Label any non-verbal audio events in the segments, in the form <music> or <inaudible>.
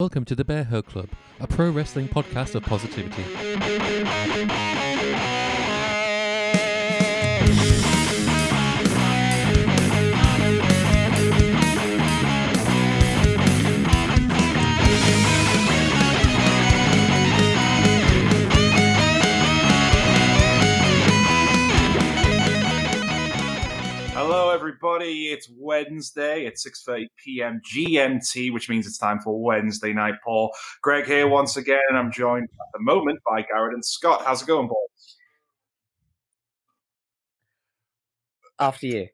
Welcome to the Bearhug Club, a pro wrestling podcast of positivity. Everybody. It's Wednesday. It's 6:30 p.m. GMT, which means it's time for Wednesday Night Paw. Greg here once again, and I'm joined at the moment by Garrod and Scott. How's it going, Paul? After you.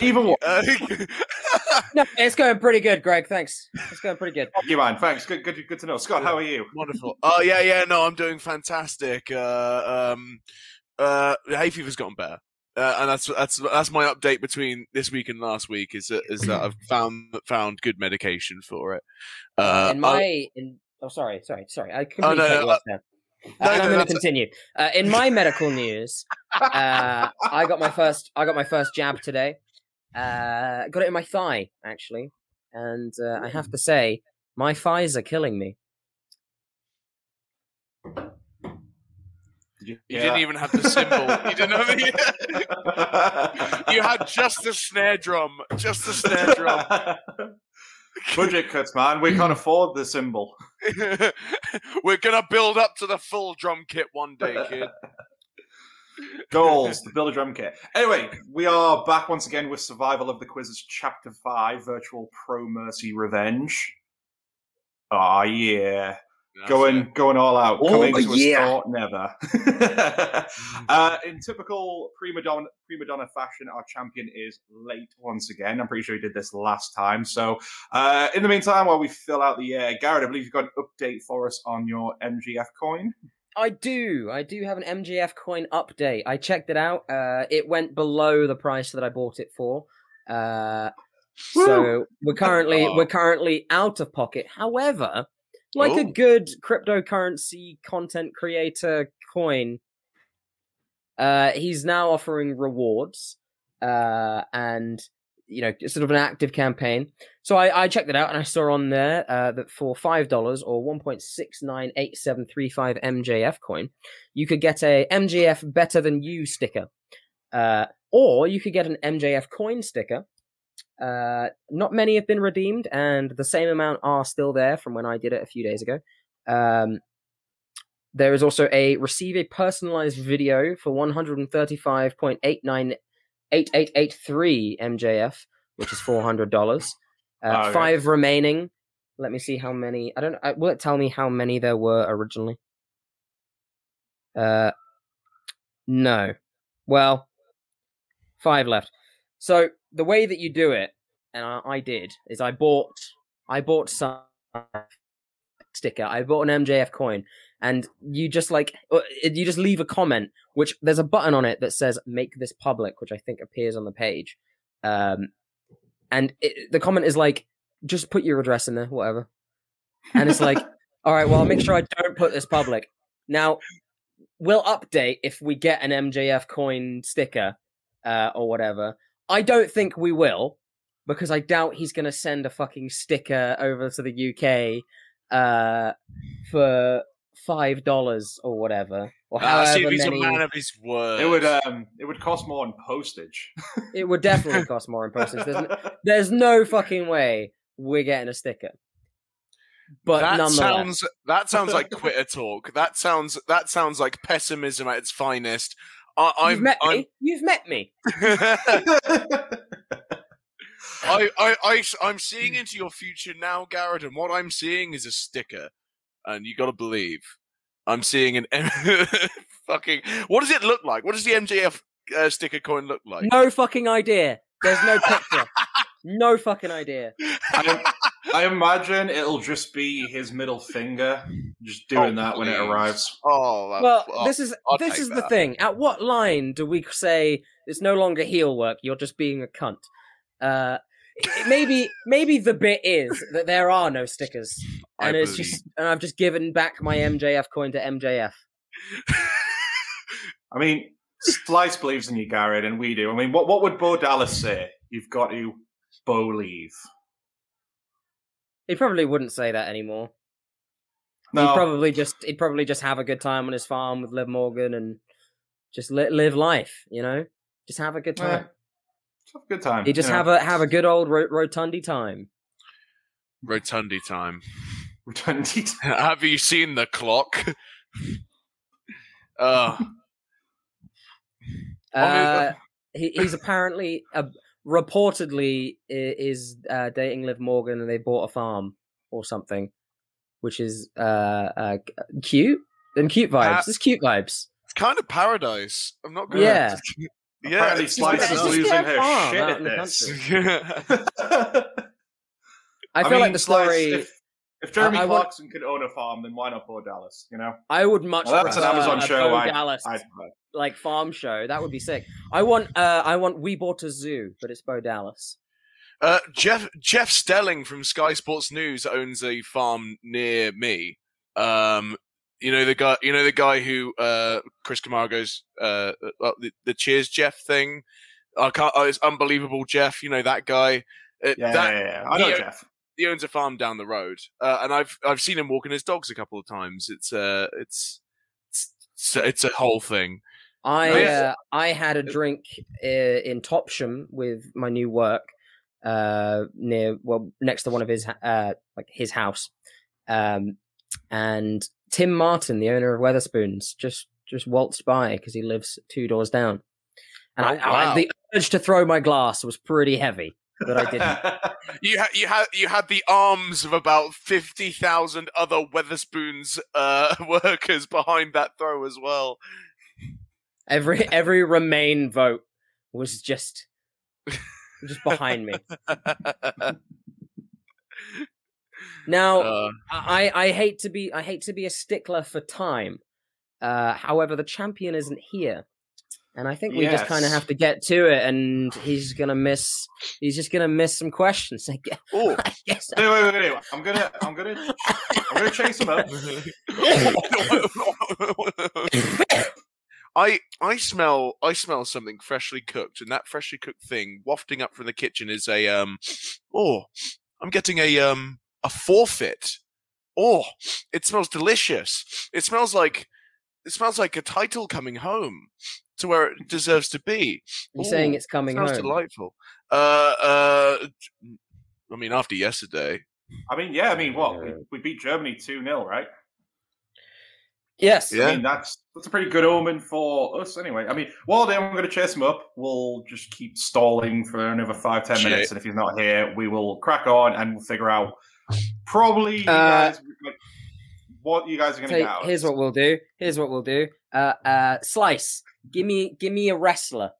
Even more. Uh, <laughs> <laughs> No, it's going pretty good, Greg. Thanks. It's going pretty good. you mind? Thanks. Good, good, good to know. Scott, how are you? wonderful. Oh yeah, yeah. No, I'm doing fantastic. Uh, um, uh, the hay fever's gotten better, uh, and that's that's that's my update between this week and last week. Is that is that I've found found good medication for it. Uh, in my, in, oh, sorry, sorry, sorry. I completely no, cut no, you off there. Uh, no, and no, I'm going to continue. Uh, in my medical news, uh, I got my first. I got my first jab today. Uh, got it in my thigh, actually, and uh, I have to say, my thighs are killing me. You, you didn't even have the cymbal. <laughs> you didn't have the, <laughs> You had just the snare drum, just the snare drum. <laughs> Budget cuts, man. We can't afford the cymbal. We're gonna build up to the full drum kit one day, kid. Goals, the build a drum kit. Anyway, we are back once again with Survival of the Quizzes Chapter 5 Virtual Pro Mercy Revenge. Ah, yeah. That's going it. going all out. Oh, coming to a yeah. store never. <laughs> <laughs> uh, in typical prima donna, prima donna fashion, our champion is late once again. I'm pretty sure he did this last time. So, uh, in the meantime, while we fill out the air, Garrod, I believe you've got an update for us on your MJF coin. I do. I do have an MJF coin update. I checked it out. Uh, it went below the price that I bought it for. Uh, so we're currently Oh. we're currently out of pocket. However, like a Oh. good cryptocurrency content creator coin, uh, he's now offering rewards, uh, and you know, sort of an active campaign. So I, I checked it out and I saw on there uh, that for five dollars or one point six nine eight seven three five MJF coin, you could get a MJF better than you sticker, uh, or you could get an MJF coin sticker. Uh, not many have been redeemed, and the same amount are still there from when I did it a few days ago. Um, there is also a receive a personalized video for one hundred and thirty five point eight nine eight eight eight three MJF, which is four hundred dollars. Uh, Oh, okay. Five remaining. Let me see how many. I don't. I, will it tell me how many there were originally? Uh, no. Well, five left. So the way that you do it, and I, I did, is I bought. I bought some sticker. I bought an MJF coin, and you just like uh, you just leave a comment, which there's a button on it that says "Make this public," which I think appears on the page. Um, and it, the comment is like, "Just put your address in there, whatever." And it's like, <laughs> "All right, well, I'll make sure I don't put this public." Now, we'll update if we get an MJF coin sticker uh, or whatever. I don't think we will because I doubt he's going to send a fucking sticker over to the UK uh, for five dollars or whatever, or Ah, see, however if he's many. a man of his word. It would um, it would cost more in postage. <laughs> It would definitely cost more in postage. There's, n- <laughs> there's no fucking way we're getting a sticker. But that sounds that sounds like quitter talk. That sounds that sounds like pessimism at its finest. I, you've met I'm me. You've met me. <laughs> <laughs> I, I, I, I'm seeing into your future now, Garrod, and what I'm seeing is a sticker, and you got to believe I'm seeing an M- <laughs> fucking. What does it look like? What does the MJF uh, sticker coin look like? No fucking idea. There's no picture. no fucking idea. I, I imagine it'll just be his middle finger, just doing Oh, that when it arrives. Oh, that- Well, oh, this is I'll this take is the thing. At what line do we say it's no longer heel work? You're just being a cunt. Uh, maybe maybe the bit is that there are no stickers, I and it's believe. just and I've just given back my MJF coin to MJF. <laughs> I mean, Slice believes in you, Garrod, and we do. I mean, what what would Bo Dallas say? You've got to believe. He probably wouldn't say that anymore. No, He'd probably just he'd probably just have a good time on his farm with Liv Morgan and just li- live life, you know, just have a good time. Just have a good time. He just you know. have a have a good old ro- rotundi time. Rotundi time. Return <laughs> to- Have you seen the clock? <laughs> uh, Uh, he, he's apparently uh, reportedly is uh, dating Liv Morgan and they bought a farm or something, which is uh, uh cute and cute vibes. Uh, It's cute vibes. it's kind of paradise. I'm not gonna. Yeah. <laughs> yeah. Apparently it's- Slice it's is losing her shit at this. country. <laughs> I feel like mean, the Slice, story. if, if Jeremy I want- Clarkson could own a farm, then why not Bo Dallas? You know, I would much Well, that's an Amazon a show, Bo I- Dallas I, like farm show. That would be sick. I want uh I want We Bought a Zoo, but it's Bo Dallas. Uh, Jeff Jeff Stelling from Sky Sports News owns a farm near me. Um, you know the guy. You know the guy who uh, Chris Kamara's uh, uh, the, the Cheers Jeff thing. I can't. Oh, it's unbelievable, Jeff. You know that guy. Uh, yeah, that, yeah, yeah, I know he- Jeff. he owns a farm down the road, uh, and I've I've seen him walking his dogs a couple of times. It's uh, it's it's it's, it's a whole thing. I Nice. uh, I had a drink uh, in Topsham with my new work uh near well next to one of his uh like his house um and Tim Martin the owner of Wetherspoons just just waltzed by because he lives two doors down and Oh, I, wow. the urge to throw my glass was pretty heavy but I didn't <laughs> You had you had you had the arms of about fifty thousand other Wetherspoons uh, <laughs> workers behind that throw as well. Every every Remain vote was just just behind me now Uh, I, I hate to be I hate to be a stickler for time. Uh, however, the champion isn't here, and I think we just kind of have to get to it. And he's gonna miss. He's just gonna miss some questions. I guess. oh. Wait, wait, wait, wait. I'm gonna, I'm gonna, I'm gonna chase him up. I I smell I smell something freshly cooked, and that freshly cooked thing wafting up from the kitchen is a um. Oh, I'm getting a um a forfeit. Oh, it smells delicious. It smells like it smells like a title coming home to where it deserves to be. You're saying it's coming smells home. delightful. Uh, uh, I mean, after yesterday, I mean, yeah, I mean, what we, we beat Germany two 0 right? Yes. Yeah. I mean, that's that's a pretty good omen for us, anyway. I mean, while I'm going to chase him up, we'll just keep stalling for another five, ten Shit. minutes, and if he's not here, we will crack on and we'll figure out probably you Uh, guys, like, what you guys are going to So get out. here's what we'll do. Here's what we'll do. Uh, uh, slice. Give me, give me a wrestler.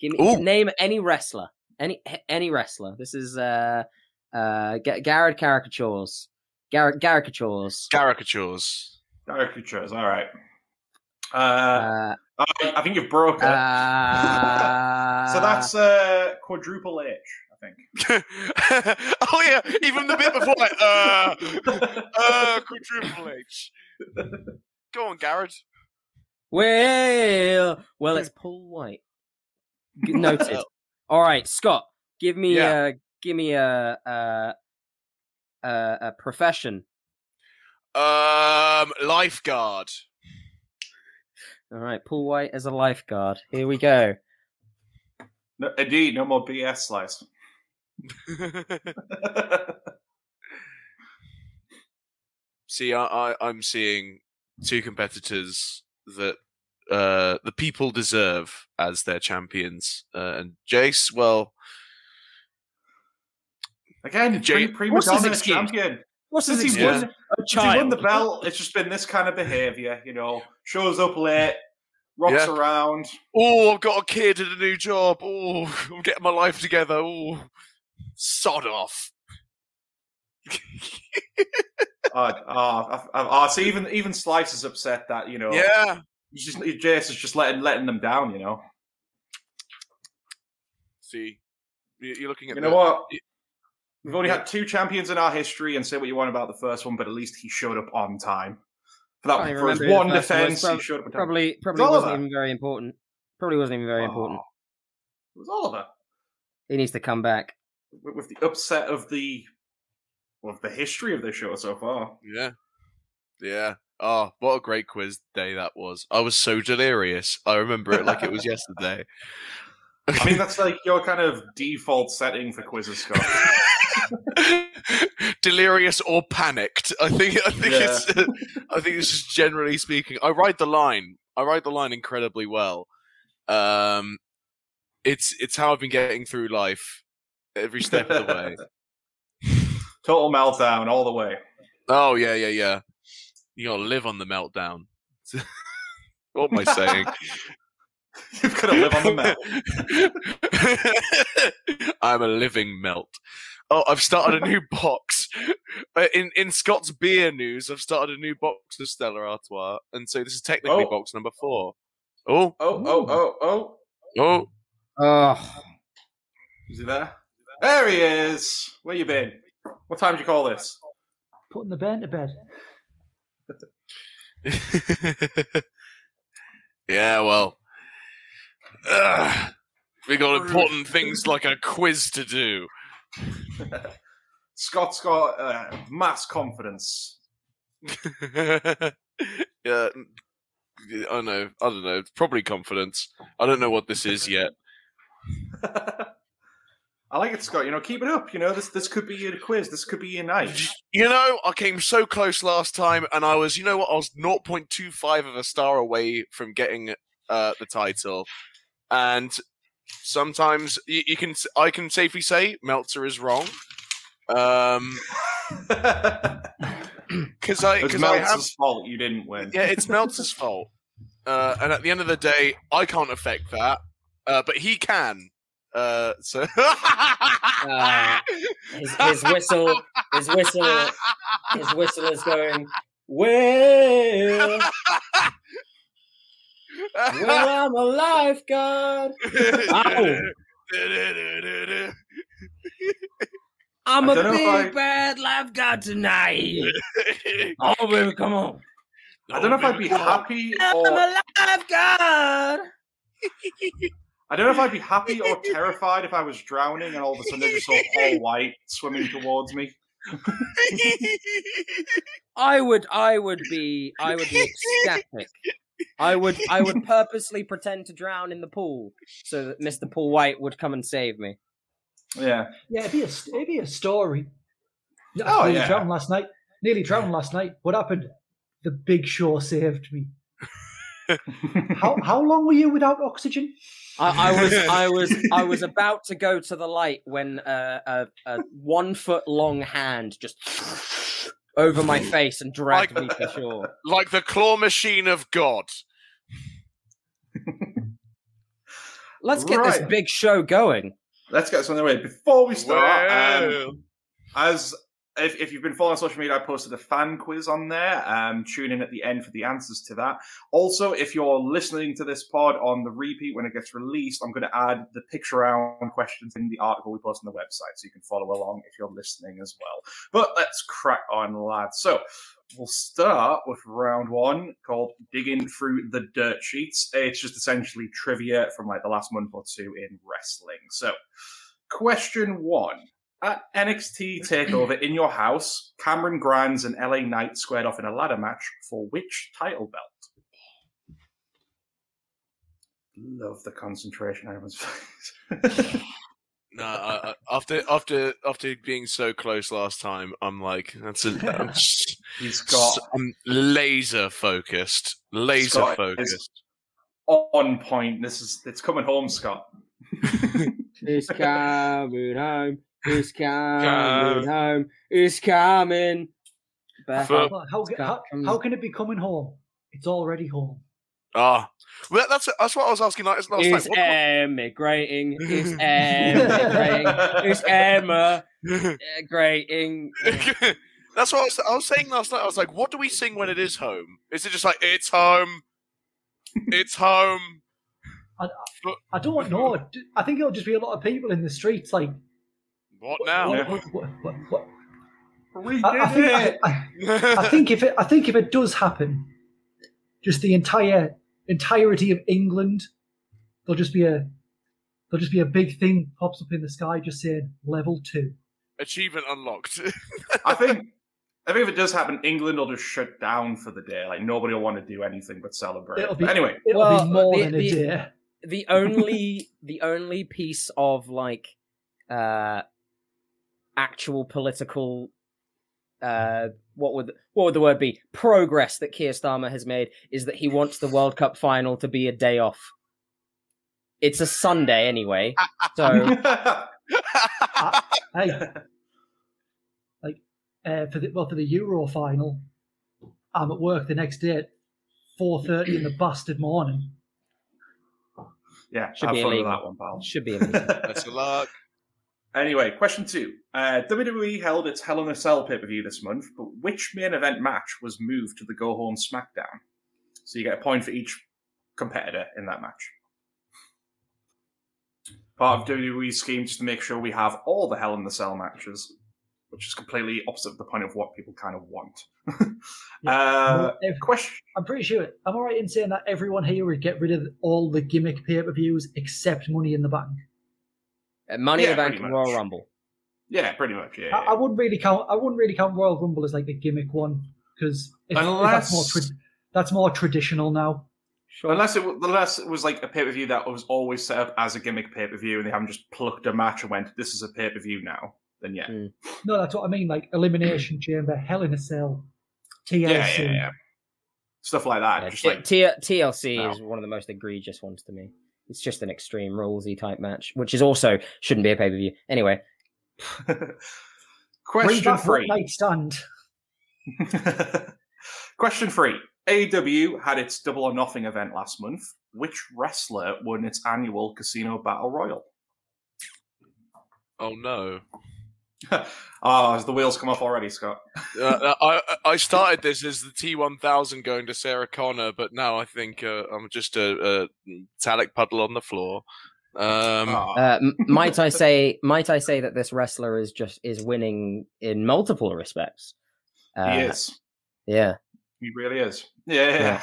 Give me Ooh. name any wrestler. Any any wrestler. This is uh, uh, Ga- Garrod caricatures. Garrod caricatures. caricatures. Caricatures, all right. Uh, Uh, I, I think you've broken. uh, so that's uh, quadruple H, I think. <laughs> oh yeah, even the bit before, like, uh, uh, quadruple H. Go on, Garrod. well, well, it's Paul White. G- Noted. All right, Scott. Give me Yeah. a give me a a a, a profession. Um, lifeguard. All right, Paul White as a lifeguard. Here we go. No, indeed, no more BS slice. <laughs> See, I, I, I'm seeing two competitors that uh, the people deserve as their champions. Uh, and Jace, well, Again, Jay- pre- prima what's his donna excuse? champion. What's Since his he, Yeah. excuse? won, A since he won the belt, it's just been this kind of behaviour, you know. Shows up late, rocks Yeah. around. oh, I've got a kid and a new job. Oh, I'm getting my life together. Oh, sod off. Uh, uh, uh, uh, so even even Slice is upset that you know. Yeah. He's just Jace is just letting letting them down. You know. See, you- you're looking at You the, know what? We've only had two champions in our history, and say what you want about the first one, but at least he showed up on time. For that, Can't for his one the first one was. defense, he showed up on time. Probably probably Oliver. wasn't even very important. Probably wasn't even very important. Oh, it was Oliver He needs to come back. with, with the upset of the of the history of this show so far. Yeah. Yeah. Oh, what a great quiz day that was. I was so delirious. I remember it like it was yesterday. <laughs> I mean, <laughs> that's like your kind of default setting for quizzes, Scott. <laughs> <laughs> delirious or panicked. I think I think Yeah. it's I think it's just generally speaking. I ride the line. I ride the line incredibly well. Um it's it's how I've been getting through life every step of the way. <laughs> Total meltdown all the way. Oh yeah, yeah, yeah. You gotta live on the meltdown. <laughs> what am I saying? You've got to live on the melt. I'm a living melt. Oh, I've started a new <laughs> box. Uh, In in Scott's beer news, I've started a new box of Stella Artois, and so this is technically Oh. box number four. Oh, Oh, oh, oh, oh. oh, Oh, Is he there? There he is. Where you been? What time did you call this? Putting the bairn to bed. <laughs> yeah, well, Ugh. we got important things like a quiz to do. <laughs> Scott's got uh, mass confidence. <laughs> yeah, I don't know. I don't know. Probably confidence. I don't know what this is yet. <laughs> I like it, Scott. You know, keep it up. You know, this this could be your quiz. This could be your night. You know, I came so close last time, and I was, you know what, I was 0.25 of a star away from getting uh, the title. And sometimes you, you can, I can safely say Meltzer is wrong. Um, <laughs> because I, It's because I have, Meltzer's fault you didn't win. yeah, it's Meltzer's <laughs> fault. Uh, and at the end of the day, I can't affect that, uh, but he can. Uh, so <laughs> Uh, his, his whistle, his whistle, his whistle is going. Well, well, <laughs> I'm a lifeguard. <laughs> Ow. I'm a don't know big I- bad lifeguard tonight. <laughs> Oh, baby, come on. I don't know if I'd be happy I'm a lifeguard. I don't know if I'd be happy or terrified if I was drowning and all of a sudden I just saw Paul White swimming towards me. I would, I would be, I would be ecstatic. I would, I would <laughs> purposely pretend to drown in the pool so that Mr. Paul White would come and save me. Yeah. Yeah, it'd be a it'd be a story. Oh, I nearly yeah. drowned last night. Nearly drowned last night. What happened? The Big Show saved me. <laughs> How how long were you without oxygen? I, I was, I was, I was <laughs> about to go to the light when uh, a, a one foot long hand just over my face and dragged me to shore. <laughs> like the claw machine of God. <laughs> Let's get this big show going. Let's get this on the way. Before we start, um, as if, if you've been following social media, I posted a fan quiz on there. Um, tune in at the end for the answers to that. Also, if you're listening to this pod on the repeat when it gets released, I'm going to add the picture round questions in the article we post on the website, so you can follow along if you're listening as well. But let's crack on, lads. So we'll start with round one called "Digging Through the Dirt Sheets." It's just essentially trivia from like the last month or two in wrestling. So, question one. At NXT TakeOver in your house, Cameron Grimes and LA Knight squared off in a ladder match for which title belt? Love the concentration on everyone's face. <laughs> No, I, I, after after after being so close last time, I'm like, that's a. <laughs> I'm, s- He's got I'm laser focused, laser Scott focused. on point. This is it's coming home, Scott. <laughs> It's coming home. It's coming Come. home. It's coming. back. For- Well, how, how, how can it be coming home? It's already home. Ah, well, that's that's what I was asking like last It's time. What- emigrating. It's <laughs> emigrating. It's emigrating. <laughs> That's what I was, I was saying last night. I was like, what do we sing when it is home? Is it just like, it's home? It's home. I don't know. I think it'll just be a lot of people in the streets. Like, What now? what, what, what, what? We I, I think, I, I, I think if it, I think if it does happen, just the entire entirety of England, there'll just be a, there'll just be a big thing pops up in the sky just saying level two. Achievement unlocked. I <laughs> think I think if it does happen, England will just shut down for the day. Like nobody will want to do anything but celebrate. It'll be- But anyway, It'll Well, be more the- than a the- day. the only the only piece of like uh actual political uh what would what would the word be progress that Keir Starmer has made is that he wants the World Cup final to be a day off. It's a Sunday anyway, <laughs> so Hey, like uh, for the well for the Euro final, I'm at work the next day at four thirty in the bastard morning. yeah, Should have be fun with illegal. that one, pal. should be. Illegal. <laughs> Best of luck. Anyway, question two. Uh, WWE held its Hell in a Cell pay per view this month, but which main event match was moved to the Go Home SmackDown? So you get a point for each competitor in that match. Part of WWE's scheme just to make sure we have all the Hell in the Cell matches, which is completely opposite of the point of what people kind of want. <laughs> Yeah. uh, ev- question. I'm pretty sure. I'm alright in saying that everyone here would get rid of all the gimmick pay per views except Money in the Bank. Uh, Money in Yeah, the Bank pretty and much. Royal Rumble. Yeah, pretty much. Yeah. I, I wouldn't really count. I wouldn't really count Royal Rumble as like the gimmick one because that's more tra- that's more traditional now. Sure. Unless it w- unless it was like a pay per view that was always set up as a gimmick pay per view, and they haven't just plucked a match and went, "This is a pay per view now." Then yeah, Mm. No, that's what I mean. Like Elimination <clears throat> Chamber, Hell in a Cell, TLC. yeah, yeah, yeah. Stuff like that. Yeah, just T- like T- TLC No. is one of the most egregious ones to me. It's just an extreme rulesy type match, which is also shouldn't be a pay per view. Anyway, <laughs> question back three. One Night <laughs> question three. AEW had its Double or Nothing event last month. Which wrestler won its annual Casino Battle Royale? Oh no. <laughs> oh, the wheels come off already, Scott? <laughs> Uh, I I started this as the T1000 going to Sarah Connor, but now I think uh, I'm just a, a metallic puddle on the floor. Um, Oh. uh, m- might I say, might I say that this wrestler is just is winning in multiple respects. Uh, he is. Yeah. He really is. Yeah.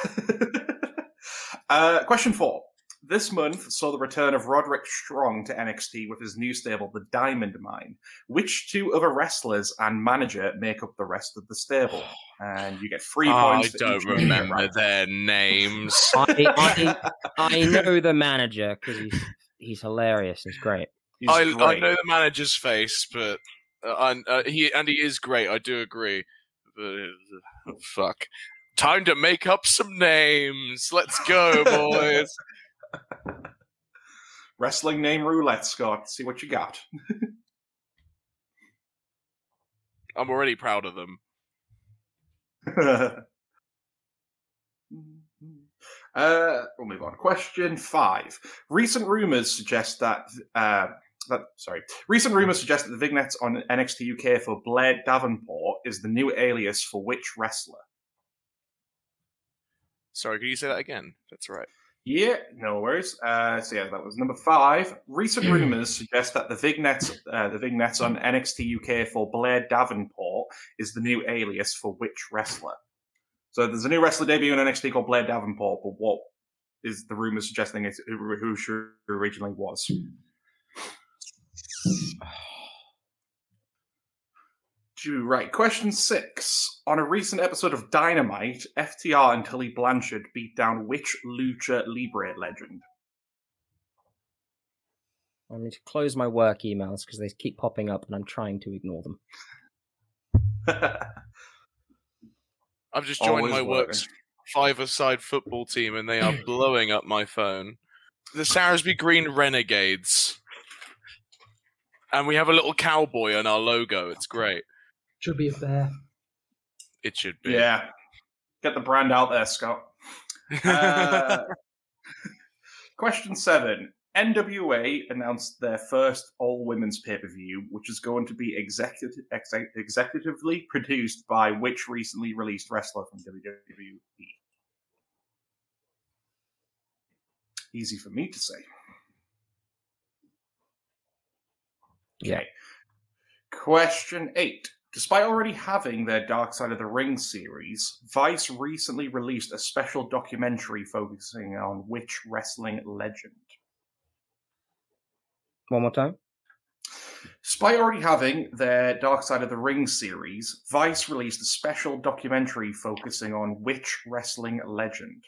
<laughs> uh, question four. This month saw the return of Roderick Strong to NXT with his new stable, the Diamond Mine. Which two other wrestlers and manager make up the rest of the stable? And you get three points. I don't each one you get remember right. their names. <laughs> I, I, I <laughs> know the manager because he's he's hilarious. He's great. He's I, I know the manager's face, but uh, uh, he and he is great. I do agree. But, uh, fuck. Time to make up some names. Let's go, <laughs> boys. Wrestling name roulette, Scott. See what you got. <laughs> I'm already proud of them. <laughs> uh, we'll move on. Question five. Recent rumors suggest that. Uh, that sorry. Recent rumors suggest that the vignettes on NXT UK for Blair Davenport is the new alias for which wrestler? Sorry, can you say that again? That's right. Yeah, no worries. Uh, so yeah, that was number five. Recent rumors suggest that the vignettes, uh, the vignettes on NXT UK for Blair Davenport is the new alias for which wrestler? So there's a new wrestler debuting on NXT called Blair Davenport, but what is the rumor suggesting it's who who she originally was? <sighs> <sighs> Do right. Question six. On a recent episode of Dynamite, FTR and Tully Blanchard beat down which Lucha Libre legend? I need to close my work emails because they keep popping up and I'm trying to ignore them. <laughs> I've just joined Always my work's five-a-side football team, and they are <laughs> blowing up my phone. The Saresby Green Renegades, and we have a little cowboy on our logo. It's great. Should be a bear. It should be. yeah. Get the brand out there, Scott. Uh, <laughs> question seven. NWA announced their first all women's pay per view, which is going to be executive, exec, executively produced by which recently released wrestler from WWE? Easy for me to say. Yeah. Question eight. Despite already having their Dark Side of the Ring series, Vice recently released a special documentary focusing on which wrestling legend? One more time. Despite already having their Dark Side of the Ring series, Vice released a special documentary focusing on which wrestling legend?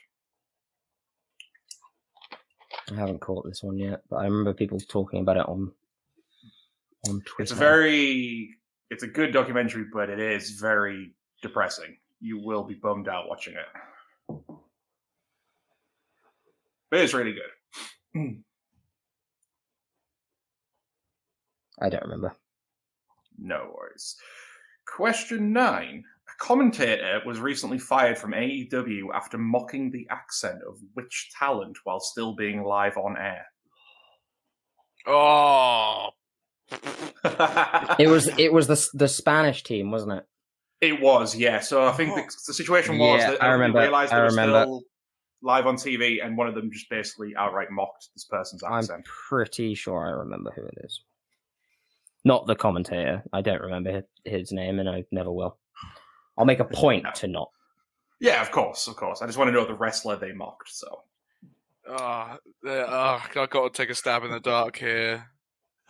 I haven't caught this one yet, but I remember people talking about it on on Twitter. It's a very, it's a good documentary, but it is very depressing. You will be bummed out watching it. But it's really good. <clears throat> I don't remember. No worries. Question nine. A commentator was recently fired from AEW after mocking the accent of which talent while still being live on air? Oh, It was <laughs> it was the the Spanish team, wasn't it? It was, yeah. So I think the, oh. the situation was Yeah, that I remember, realized I they were remember. still live on TV, and one of them just basically outright mocked this person's accent. I'm pretty sure I remember who it is. Not the commentator. I don't remember his name, and I never will. I'll make a <laughs> point No. to not. Yeah, of course, of course. I just want to know the wrestler they mocked. So, oh, there- oh, I got to take a stab in the dark here. <laughs>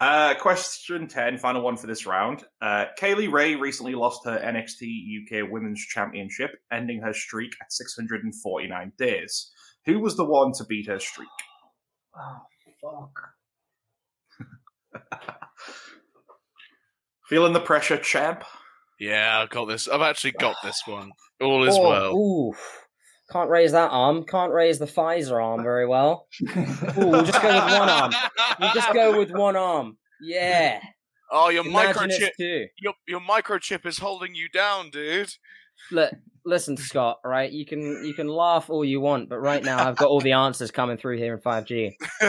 uh, question ten, final one for this round. Uh, Kay Lee Ray recently lost her NXT UK Women's Championship, ending her streak at 649 days. Who was the one to beat her streak? Oh, fuck. <laughs> Feeling the pressure, champ? Yeah, I've got this. I've actually got this one. All is Oh, well. oof. Can't raise that arm. Can't raise the Pfizer arm very well. <laughs> Ooh, we'll just go with one arm. We'll just go with one arm. Yeah. Oh, your Imagine microchip. Your your microchip is holding you down, dude. Look, listen, Scott. Right, you can you can laugh all you want, but right now I've got all the answers coming through here in five G. <laughs>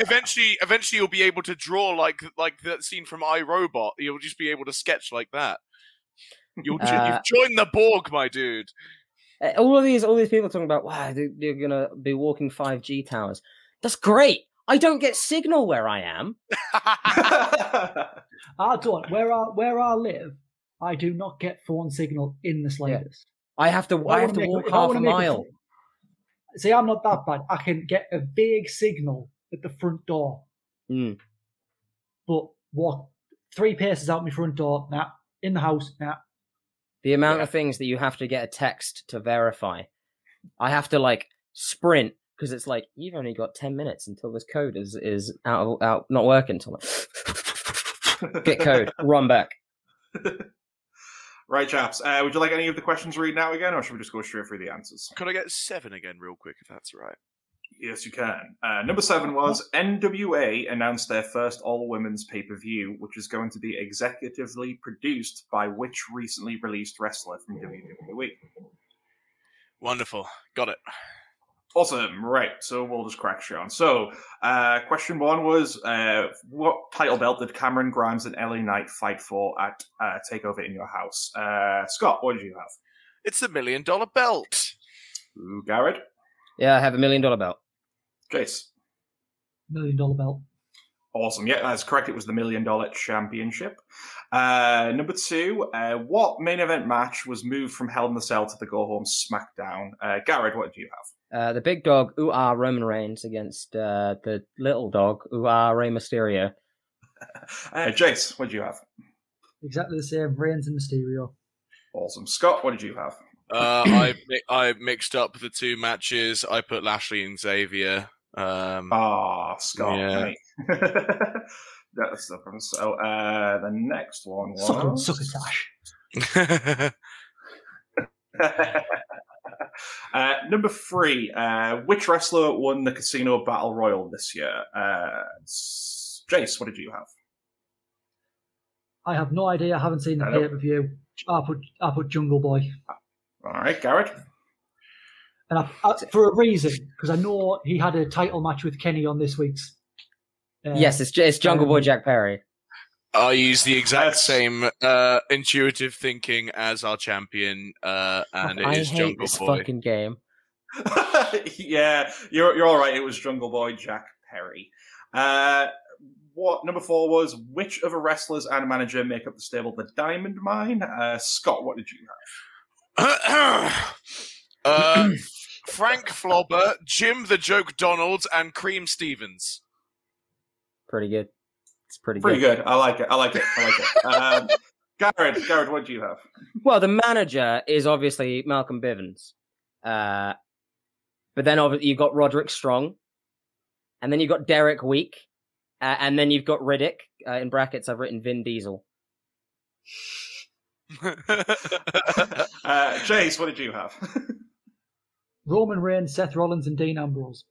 Eventually, eventually, you'll be able to draw like like that scene from iRobot. You'll just be able to sketch like that. You'll Uh, you've joined the Borg, my dude. Uh, All of these, all these people talking about, wow, they- they're gonna be walking five G towers. That's great. I don't get signal where I am. <laughs> I don't. Where I where I live, I do not get phone signal in the slightest. I have to. If I have make walk half a mile. phone- <laughs> See, I'm not that bad. I can get a big signal at the front door, Mm. but walk three paces out my front door. Nah, in the house. Nah. The amount Yeah. of things that you have to get a text to verify. I have to like sprint because it's like you've only got ten minutes until this code is is out of, out not working. So I'm like, get code, run back. right, chaps. Uh, would you like any of the questions read now again, or should we just go straight through the answers? Could I get seven again, real quick, if that's all right? Yes, you can. Uh, number seven was NWA announced their first all women's pay per view, which is going to be executively produced by which recently released wrestler from? WWE? Wonderful, got it. Awesome. Right. So we'll just crack straight on. So, uh, question one was uh, what title belt did Cameron Grimes and LA Knight fight for at uh, Takeover in Your House? Uh, Scott, what did you have? It's the million dollar belt. Ooh, Garrod? Yeah, I have a million dollar belt. Jace? Million dollar belt. Awesome. Yeah, that's correct. It was the Million Dollar Championship. Uh, number two, uh, what main event match was moved from Hell in the Cell to the Go Home SmackDown? Uh, Garrod, what do you have? Uh, the big dog, ooh ah, Roman Reigns against uh, the little dog, ooh ah, Rey Mysterio. <laughs> Uh, Jace, what do you have? Exactly the same. Reigns and Mysterio. Awesome. Scott, what did you have? Uh, I I mixed up the two matches. I put Lashley and Xavier. Um, Ah, Scott. Yeah. mate. That's the problem. So uh, the next one was sucker Tash. <laughs> uh, number three. Uh, which wrestler won the Casino Battle Royale this year? Uh, Jace, what did you have? I have no idea. I haven't seen the I pay per view. I put I put Jungle Boy, All right, Garrod. And I, I, for a reason because I know he had a title match with Kenny on this week's. uh, yes, it's it's Jungle Boy um, Jack Perry. I use the exact That's- same uh, intuitive thinking as our champion, uh, and it I is hate Jungle this Boy. fucking game. <laughs> yeah, you're you're all right. It was Jungle Boy Jack Perry. Uh, what number four was? Which other wrestlers and a manager make up the stable the Diamond Mine? Uh, Scott, what did you have? <clears throat> uh, <clears throat> Frank Flobber, Jim the Joke Donalds, and Cream Stevens. pretty good. It's pretty, Pretty good. good. I like it. I like it. I like it. <laughs> Um, Garrod, Garrod, what do you have? Well, the manager is obviously Malcolm Bivens. Uh, but then obviously you've got Roderick Strong, and then you've got Derek Week, uh, and then you've got Riddick. Uh, in brackets, I've written Vin Diesel. <laughs> Uh, Jace, what did you have? <laughs> Roman Reigns, Seth Rollins, and Dean Ambrose.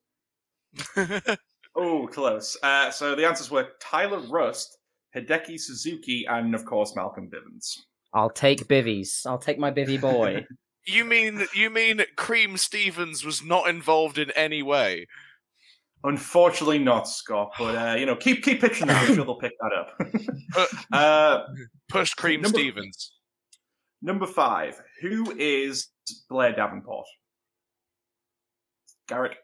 <laughs> oh, close. Uh, so the answers were Tyler Rust, Hideki Suzuki, and of course Malcolm Bivens. I'll take Bivvies. I'll take my Bivvy boy. <laughs> you mean you mean Cream Stevens was not involved in any way? Unfortunately, not Scott. But uh, you know, keep keep pitching that. I'm sure they'll pick that up. <laughs> uh, Push Cream Number- Stevens. number five. Who is Blair Davenport? Garrod.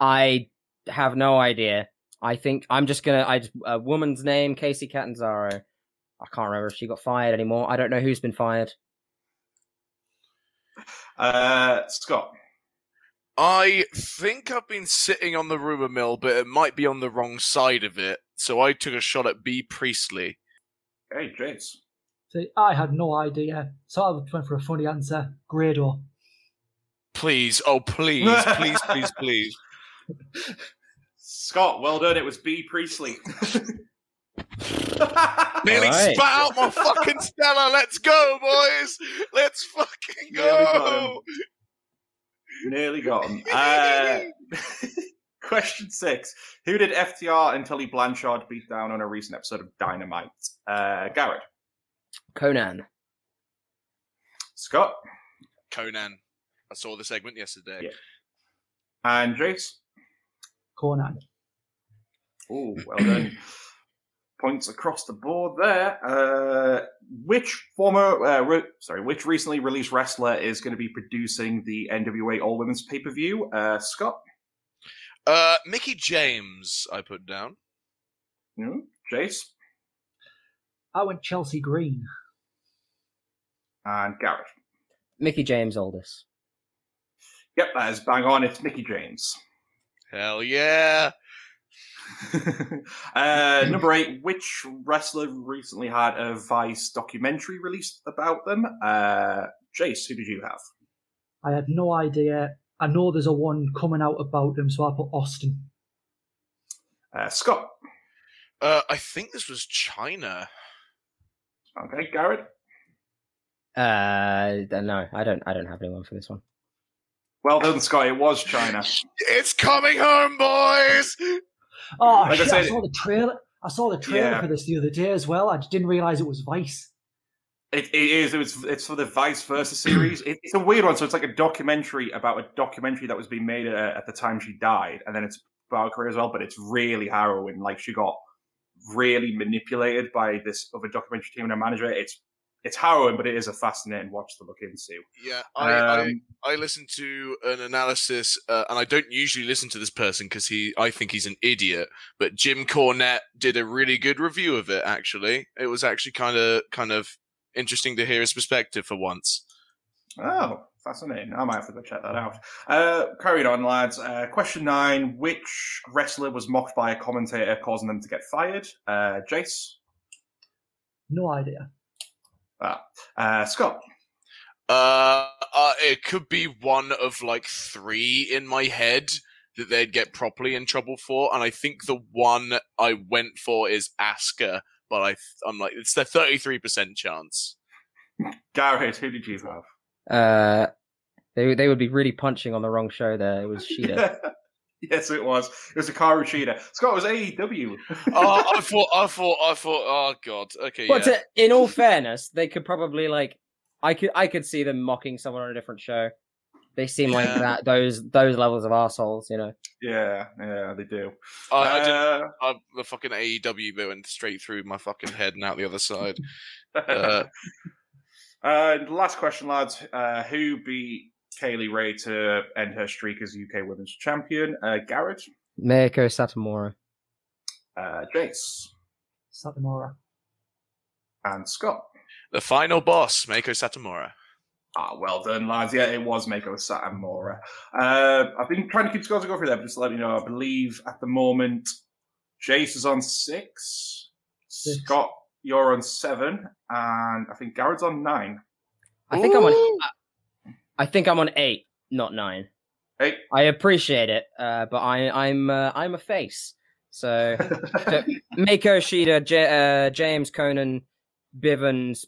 I have no idea. I think I'm just gonna. I a woman's name, Kacy Catanzaro. I can't remember if she got fired anymore. I don't know who's been fired. Uh, Scott. I think I've been sitting on the rumor mill, but it might be on the wrong side of it. So I took a shot at Bea Priestley. Hey, Jace. See, I had no idea, so I went for a funny answer. Grado. Please, oh please, please, please, <laughs> please. Scott, well done. It was Bea Priestley. <laughs> Nearly Alright. spat out my fucking Stella. Let's go, boys. Let's fucking Nearly got go. Nearly got him. <laughs> Uh, question six. Who did FTR and Tully Blanchard beat down on a recent episode of Dynamite? Uh, Garrod. Konnan. Scott. Konnan. I saw the segment yesterday. Yeah. And Jace. Konnan. Oh, well done. <clears throat> Points across the board there. Uh, which former, uh, re- sorry, which recently released wrestler is going to be producing the NWA All Women's pay per view? Uh, Scott, Uh, Mickie James, I put down. Hmm? Jace, I went Chelsea Green. and Garrod. Mickie James Aldis. Yep, that is bang on. It's Mickie James. Hell yeah. <laughs> uh, number eight, which wrestler recently had a Vice documentary released about them? Uh, Jace, who did you have? I had no idea. I know there's a one coming out about them, so I put Austin. Uh, Scott. Uh, I think this was Chyna. Okay, Garrod. Uh, no, I don't. I don't have anyone for this one. Well done, Scott. It was Chyna. It's coming home, boys. Oh, Like I shit, I, said- saw the trailer. I saw the trailer Yeah. for this the other day as well. I just didn't realize it was Vice. It, it is. It was. It's for the Vice Versa series. It, it's a weird one. So it's like a documentary about a documentary that was being made uh, at the time she died, and then it's about her career as well. But it's really harrowing. Like she got really manipulated by this other documentary team and her manager. It's it's harrowing, but it is a fascinating watch to look into. Yeah, I, I, Um, I listened to an analysis, uh, and I don't usually listen to this person because he, I think he's an idiot. But Jim Cornette did a really good review of it. Actually, it was actually kind of, kind of interesting to hear his perspective for once. Oh, fascinating. I might have to go check that out. Uh, carrying on, lads. Uh, question nine: Which wrestler was mocked by a commentator, causing them to get fired? Uh, Jace. No idea. Uh, Scott. Uh, uh, it could be one of like three in my head that they'd get properly in trouble for, and I think the one I went for is Asuka, but I, I'm like, it's the 33 percent chance. Garrod, who did you have? Uh, they they would be really punching on the wrong show. There, it was Shida. <laughs> <laughs> yes, it was. It was a Hikaru Shida. Scott it was AEW. oh, <laughs> I thought, I thought, I thought. Oh God. Okay. But yeah. to, in all fairness, they could probably like, I could I could see them mocking someone on a different show. They seem like that those those levels of assholes, you know. yeah, yeah, they do. I, I didn't. Uh, I, the fucking AEW bit went straight through my fucking head and out the other side. <laughs> Uh, uh, last question, lads. Uh, who beat Kay Lee Ray to end her streak as UK Women's Champion? Uh, Garrod, Meiko Satomura. uh, Jace, Satomura. and Scott. the final boss, Meiko Satomura. Ah, well done, lads. Yeah, it was Meiko Satomura. Uh, I've been trying to keep scores to go through there, but just to let you know, I believe at the moment Jace is on six. Six. Scott, you're on seven, and I think Garrod's on nine. I think I'm on. I think I'm on eight, not nine. Eight. I appreciate it, uh, but I, I'm uh, I'm a face. So, <laughs> so Meiko Shida, J- uh, James Konnan, Bivens,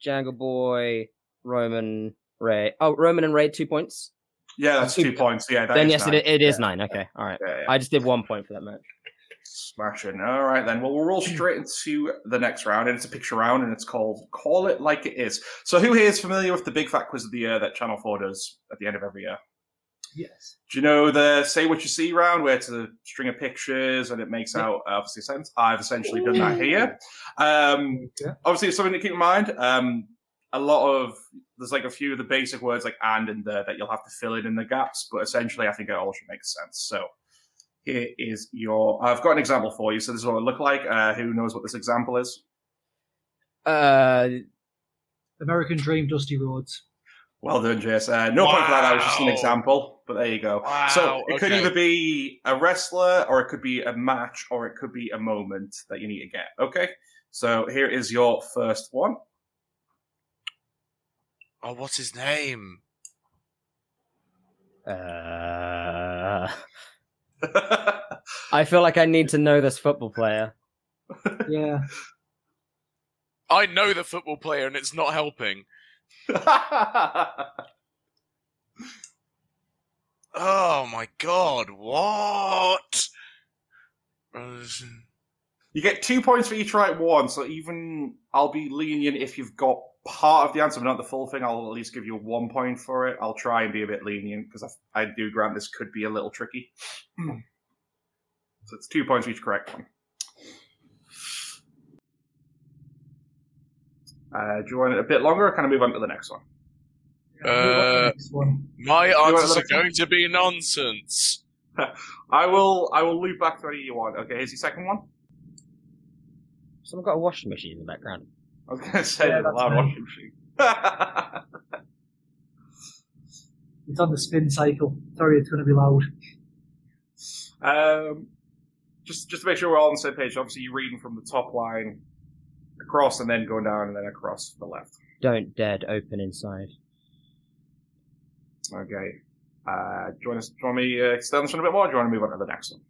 Jungle Boy, Roman Ray. Oh, Roman and Ray two points. yeah, that's Two- two points. Yeah, then yes, nine. it, it is Yeah. nine. Okay, all right. Yeah, yeah. I just did one point for that match. Smashing. All right, then. Well, we'll roll straight into the next round, and it's a picture round, and it's called Call It Like It Is. So, who here is familiar with the Big Fat Quiz of the Year that Channel 4 does at the end of every year? Yes. Do you know the Say What You See round, where it's a string of pictures and it makes out obviously sense? I've essentially done that here. Um, Okay. obviously, it's something to keep in mind. Um, a lot of there's like a few of the basic words like and and the that you'll have to fill in in the gaps, but essentially, I think it all should make sense. So here is your. I've got an example for you. So this is what it look like. Uh, who knows what this example is? Uh, American Dream, Dusty Roads. Well done, Jace. Uh, no point for that. That was just an example, but there you go. so Wow, it could either be a wrestler, or it could be a match, or it could be a moment that you need to get. Okay. So here is your first one. Oh, what's his name? uh, <laughs> I feel like I need to know this football player. Yeah. I know the football player, and it's not helping. <laughs> Oh my god, what? You get two points for each right one. So even I'll be lenient if you've got part of the answer, but not the full thing. I'll at least give you one point for it. I'll try and be a bit lenient because I, I do grant this could be a little tricky. so it's two points for each correct one. Uh, do you want it a bit longer, or can I move on to the next one? Uh, My answers are going to be nonsense. <laughs> I will. I will loop back to any you want. Okay, here's your second one. Someone got a washing machine in the background. I was going to say Yeah, there's a loud me. washing <laughs> machine. It's on the spin cycle. Sorry, it's going to be loud. um, just just to make sure we're all on the same page. Obviously, you're reading from the top line across, and then going down, and then across the left. Don't dead open inside. Okay. Uh, do you want, to, do you want me to extend this one a bit more? Or do you want to move on to the next one?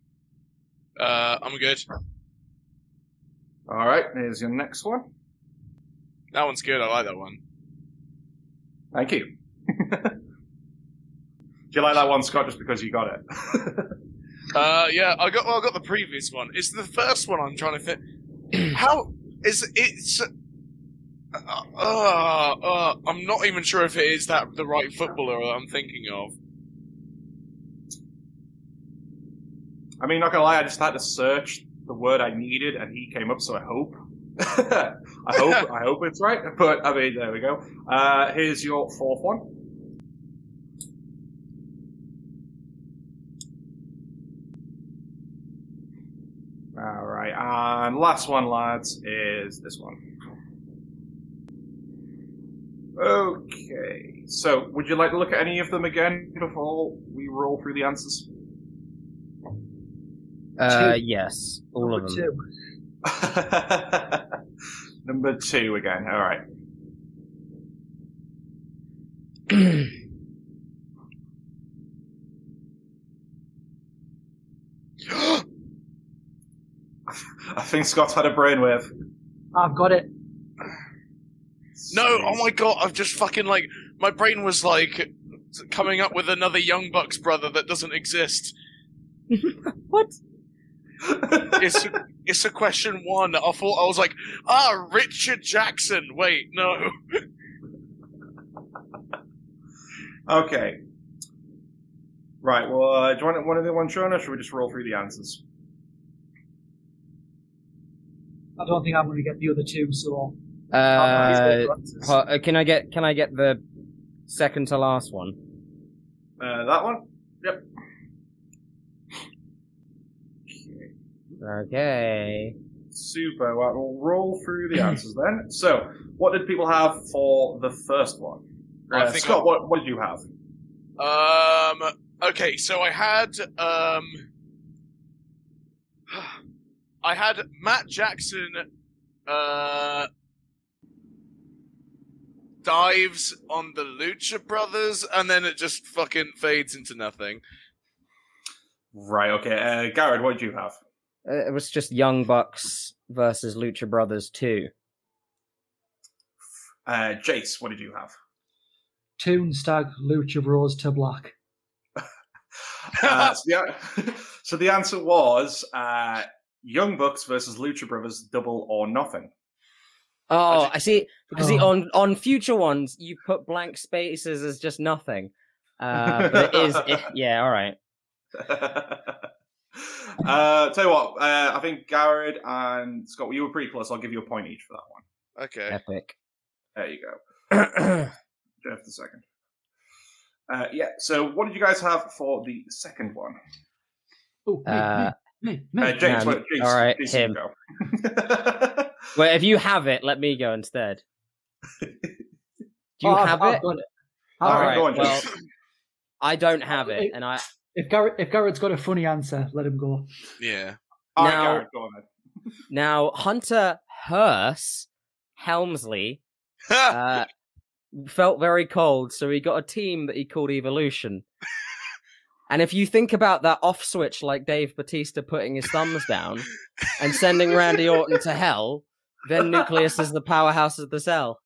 Uh, I'm good. All right. Here's your next one. That one's good. I like that one. Thank you. <laughs> do you like that one, Scott? Just because you got it? <laughs> Uh, yeah, I got. Well, I got the previous one. It's the first one I'm trying to fit. <clears throat> How is it's? Uh, uh, uh, I'm not even sure if it is that the right footballer that I'm thinking of. I mean, not gonna lie, I just had to search the word I needed, and he came up. So I hope, <laughs> I hope, I hope it's right. But I mean, there we go. Uh, here's your fourth one. All right, and last one, lads, is this one. Okay, so would you like to look at any of them again before we roll through the answers? Uh, Two. yes, all of them. two. <laughs> Number two again. All right. I think Scott's had a brainwave. I've got it. No, oh my god, I've just fucking like my brain was like coming up with another Young Bucks brother that doesn't exist. <laughs> What? It's it's a question one. I thought I was like, ah, Richard Jackson. Wait, no. okay. Right. Well, uh, do you want one of the ones shown, or should we just roll through the answers? I don't think I'm going to get the other two, so. Uh, I'll- uh, can I get can I get the second to last one? Uh, that one. Yep. Okay. Super. Well, we'll roll through the answers then. So, what did people have for the first one? I Uh, think Scott, I- what, what did you have? Um. Okay, so I had um. <sighs> I had Matt Jackson uh, dives on the Lucha Brothers, and then it just fucking fades into nothing. Right. Okay. Uh, Garrett, what did you have? Uh, It was just Young Bucks versus Lucha Brothers 2. Uh, Jace, what did you have? Toonstag, Lucha Bros to Black. <laughs> Uh, so, the, <laughs> so the answer was uh, Young Bucks versus Lucha Brothers, double or nothing. Oh, ju- I see. Because see, Oh. on on future ones, you put blank spaces as just nothing. Uh, but it is, it, <laughs> yeah, all right. Uh, tell you what, uh, I think Garrett and Scott, well, you were pretty close. I'll give you a point each for that one. Okay. Epic. There you go. <clears throat> Jeff the second. Uh, yeah. So, what did you guys have for the second one? Oh, me, Uh, me, me, Uh. James, Um, what, James, all right, James, him. <laughs> well, if you have it, let me go instead. Do you Oh, I've- have I've it? got it. All I've right, go on, well, I don't have it, It- and I If Garrett, if Garrett's got a funny answer, let him go. Yeah. All right, now- Garrett, go on then. <laughs> now Hunter Hearst Helmsley <laughs> uh, felt very cold, so he got a team that he called Evolution. And if you think about that off switch, like Dave Batista putting his thumbs down and sending Randy Orton to hell, then <laughs> Nucleus is the powerhouse of the cell.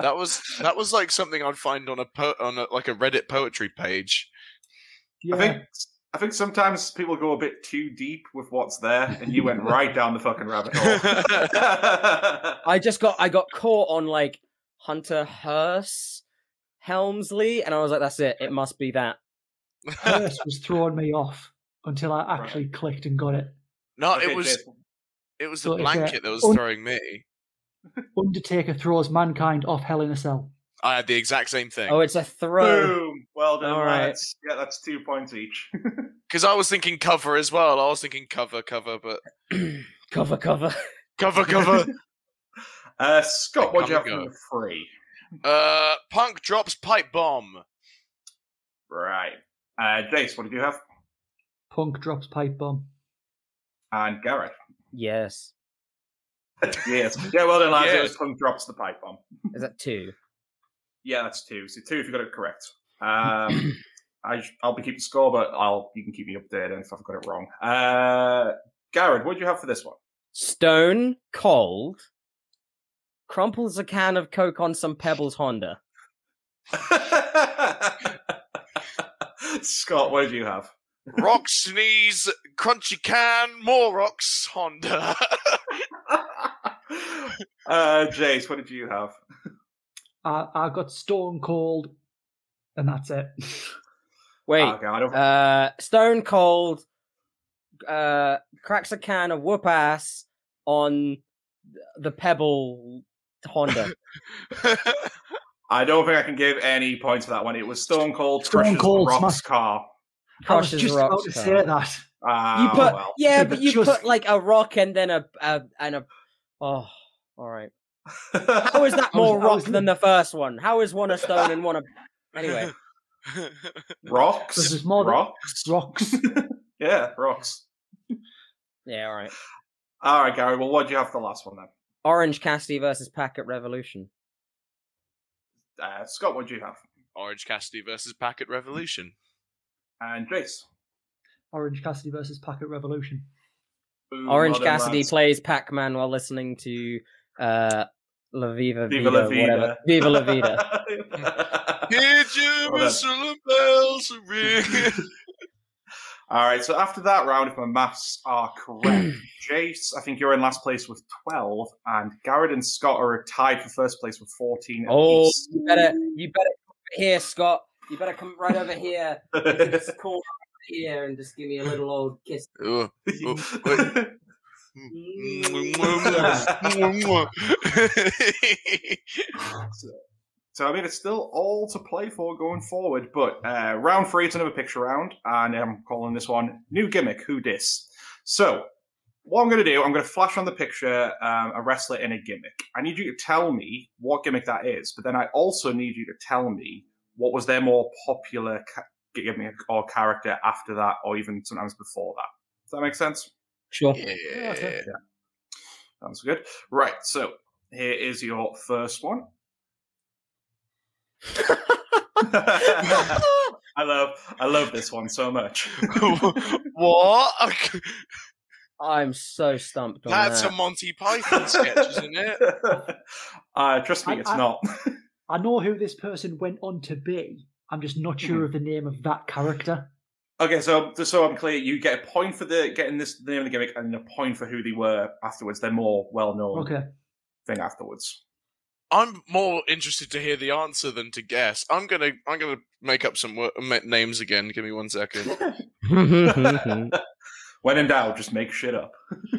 That was that was like something I'd find on a po- on a, like a Reddit poetry page. Yeah. I think I think sometimes people go a bit too deep with what's there, and you went <laughs> right down the fucking rabbit hole. <laughs> <laughs> I just got I got caught on like Hunter Hearst Helmsley, and I was like, that's it. It must be that. Hearst was throwing me off until I actually clicked and got it. no, Okay, it was Jason. it was the it's, uh, blanket that was un- throwing me. Undertaker throws mankind off Hell in a Cell. I had the exact same thing Oh, it's a throw. Boom! Well done, All right. lads. Yeah, that's two points each. <laughs> because I was thinking cover as well. I was thinking cover, cover, but <clears throat> cover, cover. cover, cover. <laughs> Uh, Scott, what do you have Come for free? uh, Punk drops pipe bomb. Right. Uh, Jace, what did you have? Punk drops pipe bomb. And Garrett. Yes. Yes. Yeah, well done, lads. It Yes. was drops the pipe bomb. Is that two? Yeah, that's two. So two if you got it correct. Um, <clears throat> I, I'll be keeping score, but I'll you can keep me updated if I've got it wrong. Uh, Garrett, what do you have for this one? Stone cold crumples a can of Coke on some Pebbles Honda. <laughs> Scott, what do you have? Rock sneeze, crunchy can, more rocks, Honda. <laughs> uh, Jace, what did you have? I, I got Stone Cold, and that's it. Wait, Okay, I don't. uh, Stone Cold uh, cracks a can of whoop ass on the Pebble Honda. <laughs> I don't think I can give any points for that one. It was Stone Cold Stone crushes Cold Rock's smash- car. I was Crushes just rocks. about to car. say that. Ah, You put well. yeah, Yeah, but but you just- put like a rock and then a, a and a. Oh, all right. How is <laughs> that I was- more I rock was than the first one? How is one a stone and one a? <laughs> Anyway, rocks? Because there's more than- rocks? Rocks. <laughs> Yeah, rocks. yeah, all right. All right, Gary. Well, what do you have for the last one then? Orange Cassidy versus Packet Revolution. Uh, Scott, what do you have? Orange Cassidy versus Packet Revolution. And Jace. Orange Cassidy versus Packet Revolution. Boom, Orange Cassidy lads. plays Pac Man while listening to uh, La Viva, Viva Vida, la vida. whatever. Viva La Vida. <laughs> Hear you Well done. whistling bells ring. <laughs> All right, so after that round, if my maths are correct, <clears throat> Jace, I think you're in last place with 12, and Garrett and Scott are tied for first place with 14 Oh, you better, you better come over here, Scott. You better come right over here. <laughs> Just call over here and just give me a <laughs> little old kiss. Ooh. <laughs> Oh, <laughs> So I mean, it's still all to play for going forward. But uh, round three, it's another picture round, and I'm calling this one new gimmick. Who dis? So what I'm going to do, I'm going to flash on the picture um, a wrestler in a gimmick. I need you to tell me what gimmick that is, but then I also need you to tell me what was their more popular ca- gimmick or character after that, or even sometimes before that. Does that make sense? Sure. Yeah. okay. Sounds good. Right. So here is your first one. <laughs> I love I love this one so much. <laughs> what? <laughs> I'm so stumped on That's a. Monty Python sketch, isn't it? uh, trust me, I- it's I- not. I know who this person went on to be. I'm just not sure mm-hmm. of the name of that character. Okay, so just so I'm clear, you get a point for the getting this the name of the gimmick, and a point for who they were afterwards. They're more well known Okay. thing afterwards. I'm more interested to hear the answer than to guess. I'm gonna I'm gonna make up some wo- names again. Give me one second. <laughs> <laughs> When in doubt, just make shit up. <laughs>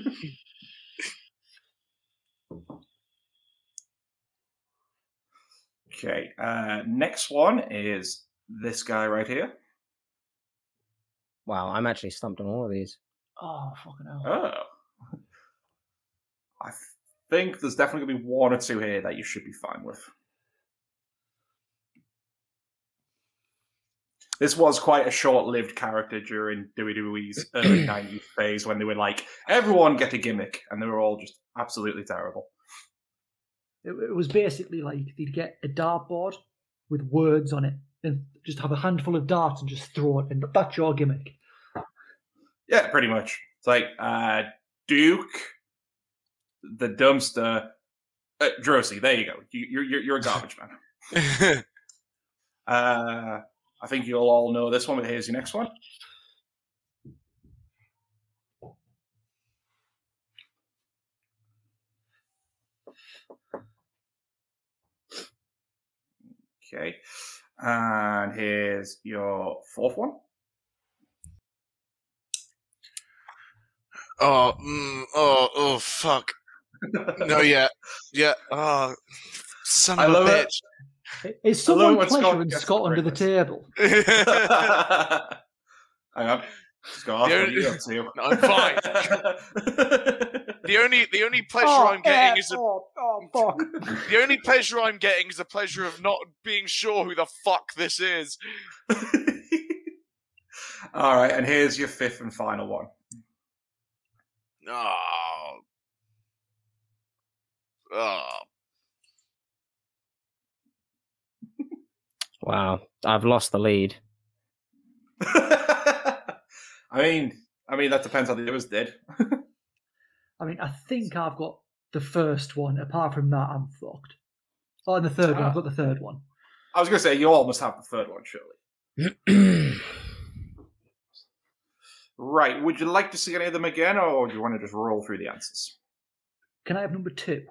okay, uh, next one is this guy right here. wow, I'm actually stumped on all of these. Oh, fucking hell. Oh. I think there's definitely going to be one or two here that you should be fine with. This was quite a short-lived character during WWE's early <clears throat> '90s phase when they were like, everyone get a gimmick, and they were all just absolutely terrible. It, it was basically like they'd get a dartboard with words on it and just have a handful of darts and just throw it, and that's your gimmick. Yeah, pretty much. It's like uh, Duke, the dumpster, uh, Droese. There you go. You, you're you're you're a garbage man. <laughs> Uh, I think you'll all know this one, but here's your next one. Okay. And here's your fourth one. oh, mm, oh, oh, fuck. No, <laughs> yeah, yeah. Oh, son I of love a bitch. It. Is I love someone when Scott pleasuring gets Scott under the table? <laughs> <laughs> Hang on. Scott, what The are only- you up to? No, I'm fine. The only the only <laughs> pleasure Oh, I'm getting is a, oh, oh, fuck. <laughs> the only pleasure I'm getting is the pleasure of not being sure who the fuck this is. <laughs> All right, and here's your fifth and final one. Oh. Oh. Wow, I've lost the lead. I mean, I mean that depends how the others did. I mean, I think I've got the first one. Apart from that, I'm fucked. Oh, and the third one. I've got the third one. I was going to say you almost have the third one, surely. <clears throat> Right. Would you like to see any of them again, or do you want to just roll through the answers? Can I have number two?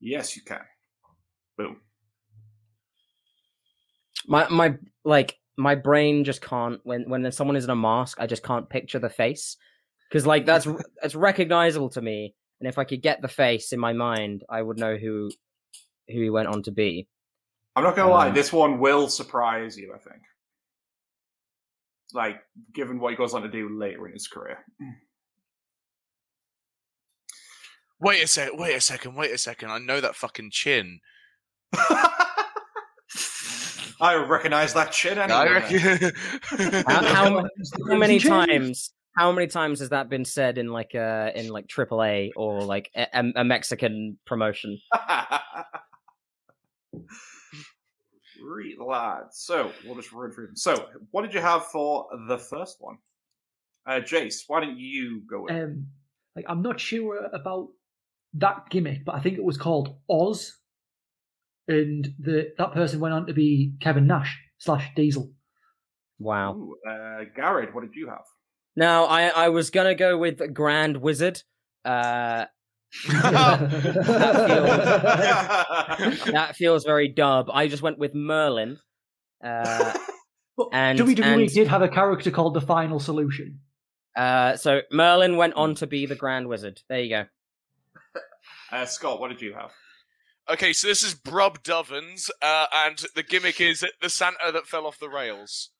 Yes, you can. Boom. my my like my brain just can't when when someone is in a mask i just can't picture the face because like that's that's recognizable to me and if i could get the face in my mind i would know who who he went on to be I'm not going to lie. Um, This one will surprise you. I think. Like, given what he goes on to do later in his career. Wait a sec. Wait a second. Wait a second. I know that fucking chin. <laughs> I recognize that chin anyway. I reckon. <laughs> how, how, It's how many times how many times has that been said in like uh in like AAA or like a, a- a Mexican promotion? <laughs> Great lads. So we'll just run through them. So, what did you have for the first one? Uh, Jace, why don't you go with? Um, like I'm not sure about that gimmick, but I think it was called Oz, and the that person went on to be Kevin Nash slash Diesel. Wow. Ooh, uh, Garrett, what did you have? Now I I was gonna go with Grand Wizard. Uh, <laughs> that feels very dub. I just went with Merlin. Uh, But And- WWE and- did have a character called the Final Solution. uh, so Merlin went on to be the Grand Wizard. There you go. uh, Scott, what did you have? okay, so this is Brub Dovens, uh, and the gimmick is the Santa that fell off the rails.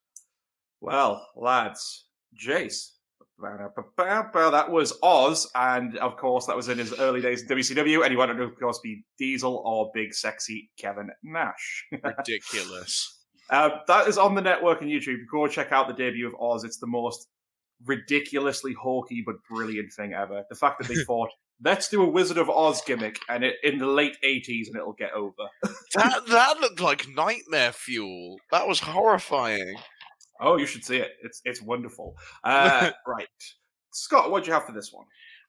Well, lads, Jace. That was Oz, and of course, that was in his early days in WCW, and he wanted to, of course, be Diesel or Big Sexy Kevin Nash. <laughs> Ridiculous. Uh, that is on the network and YouTube. Go check out the debut of Oz. It's the most ridiculously hawky but brilliant thing ever. The fact that they <laughs> thought, let's do a Wizard of Oz gimmick and it in the late 80s and it'll get over. That that looked like nightmare fuel. That was horrifying. Oh, you should see it. It's it's wonderful. Uh, <laughs> right. Scott, what do you have for this one?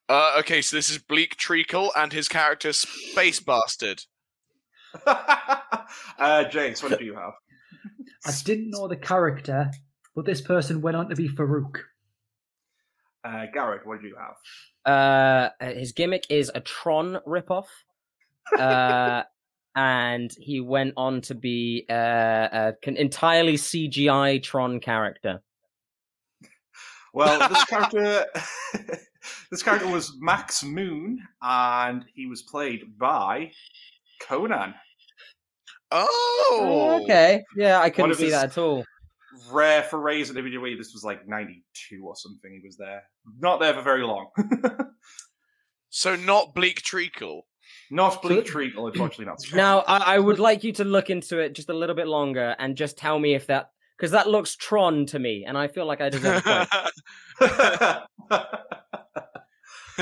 Uh, okay, so this is Bleak Treacle and his character Space Bastard. <laughs> uh, James, what do you have? I didn't know the character, but this person went on to be Farouk. Uh, Garrett, what do you have? Uh, his gimmick is a Tron ripoff. <laughs> Uh, and he went on to be uh, a con- entirely CGI Tron character. <laughs> Well, this character, <laughs> this character was Max Moon, and he was played by Konnan. Oh, okay. Yeah, I couldn't see his- that at all. Rare forays at WWE. This was like '92 or something. He was there, not there for very long. <laughs> So not Bleak Treacle. Not Bleak Treacle, unfortunately, not. Now, I, I would like you to look into it just a little bit longer and just tell me if that because that looks Tron to me, and I feel like I deserve a <laughs> point.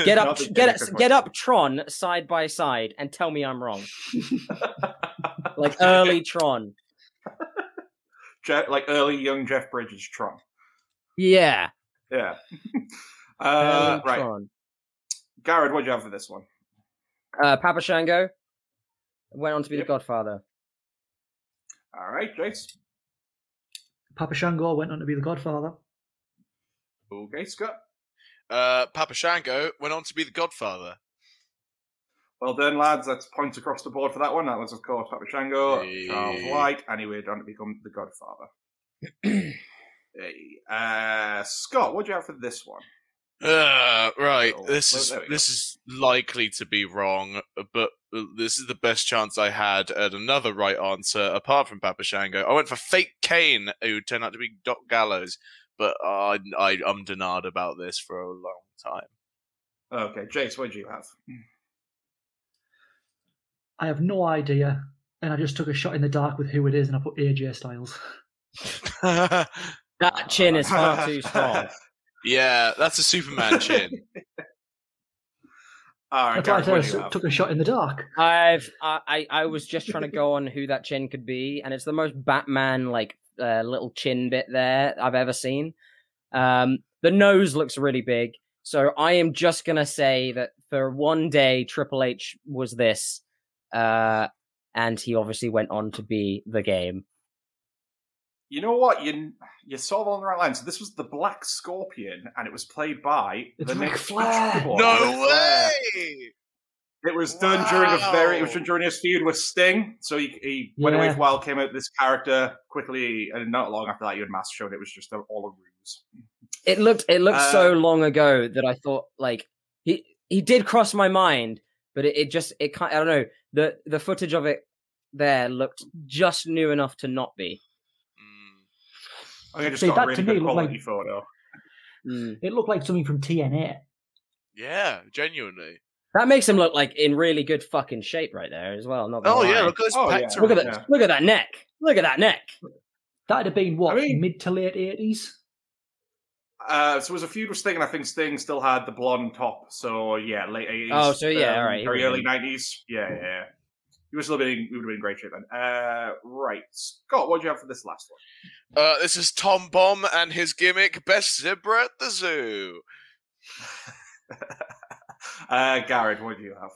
Get up, Not get get unfortunately. up, Tron side by side, and tell me I'm wrong. Like early <laughs> Tron. Je- like early young Jeff Bridges Tron. Yeah. Yeah. <laughs> uh, right, Tron. Garrett, what do you have for this one? Uh, Papa Shango went on to be Yep. the Godfather. All right, Jace. Papa Shango went on to be the Godfather. Okay, Scott. Uh, Papa Shango went on to be the Godfather. Well done, lads. That's points across the board for that one. That was, of course, Papa Shango, Charles Wright, and he went on to become the Godfather. <clears throat> hey. uh, Scott, what do you have for this one? Uh, right. Oh, This is there go. this is likely to be wrong, but uh, this is the best chance I had at another right answer apart from Papa Shango. I went for Fake Kane, who turned out to be Doc Gallows, but I I I'm denied about this for a long time. Okay, Jace, what do you have? I have no idea, and I just took a shot in the dark with who it is, and I put AJ Styles. <laughs> That chin is far too strong. <laughs> yeah, that's a Superman chin. All right, That's why I Garrett, said I what do you took a shot in the dark. I've I, I I was just trying to go on who that chin could be, and it's the most Batman like uh, little chin bit there I've ever seen. Um, the nose looks really big, so I am just gonna say that for one day Triple H was this, uh, and he obviously went on to be the game. You know what? You you sort of on the right line. So this was the Black Scorpion, and it was played by It's the Ric Nick Flair. Fury boy, no Flair. way! It was done during a very. It was done during his feud with Sting. So he, he went away for a while, came out this character quickly, and not long after that, you had Mass showed it was just a, all a ruse. It looked it looked so Uh, long ago that I thought like he he did cross my mind, but it, it just it can't I don't know the the footage of it there looked just new enough to not be. I think I just See, got that a really to me good looked quality like- photo. Mm. It looked like something from TNA. yeah, genuinely. That makes him look like in really good fucking shape right there as well. Not gonna Oh yeah, look at his Oh, yeah. look at that! yeah. Look at that neck! Look at that neck! That'd have been what I mean- mid to late eighties. Uh, so it was a feud with Sting, and I think Sting still had the blonde top. So yeah, late eighties. Oh, so yeah, all right, very early nineties. Yeah, yeah, yeah. He was still being. He would have been great shape then. Uh, right, Scott, what do you have for this last one? Uh, this is Tom Bomb and his gimmick, best zebra at the zoo. <laughs> uh, Garrett, what do you have?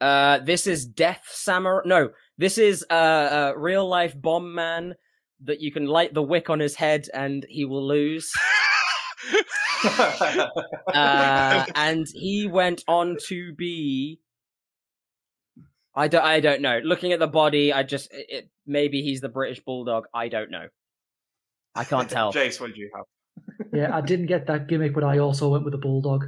Uh, this is Death Samurai. No, this is uh, uh real life bomb man that you can light the wick on his head and he will lose. <laughs> uh, and he went on to be. I don't. I don't know. Looking at the body, I just it, it- maybe he's the British Bulldog. I don't know. I can't <laughs> tell. Jace, what did you have? Yeah, I didn't get that gimmick, but I also went with the bulldog.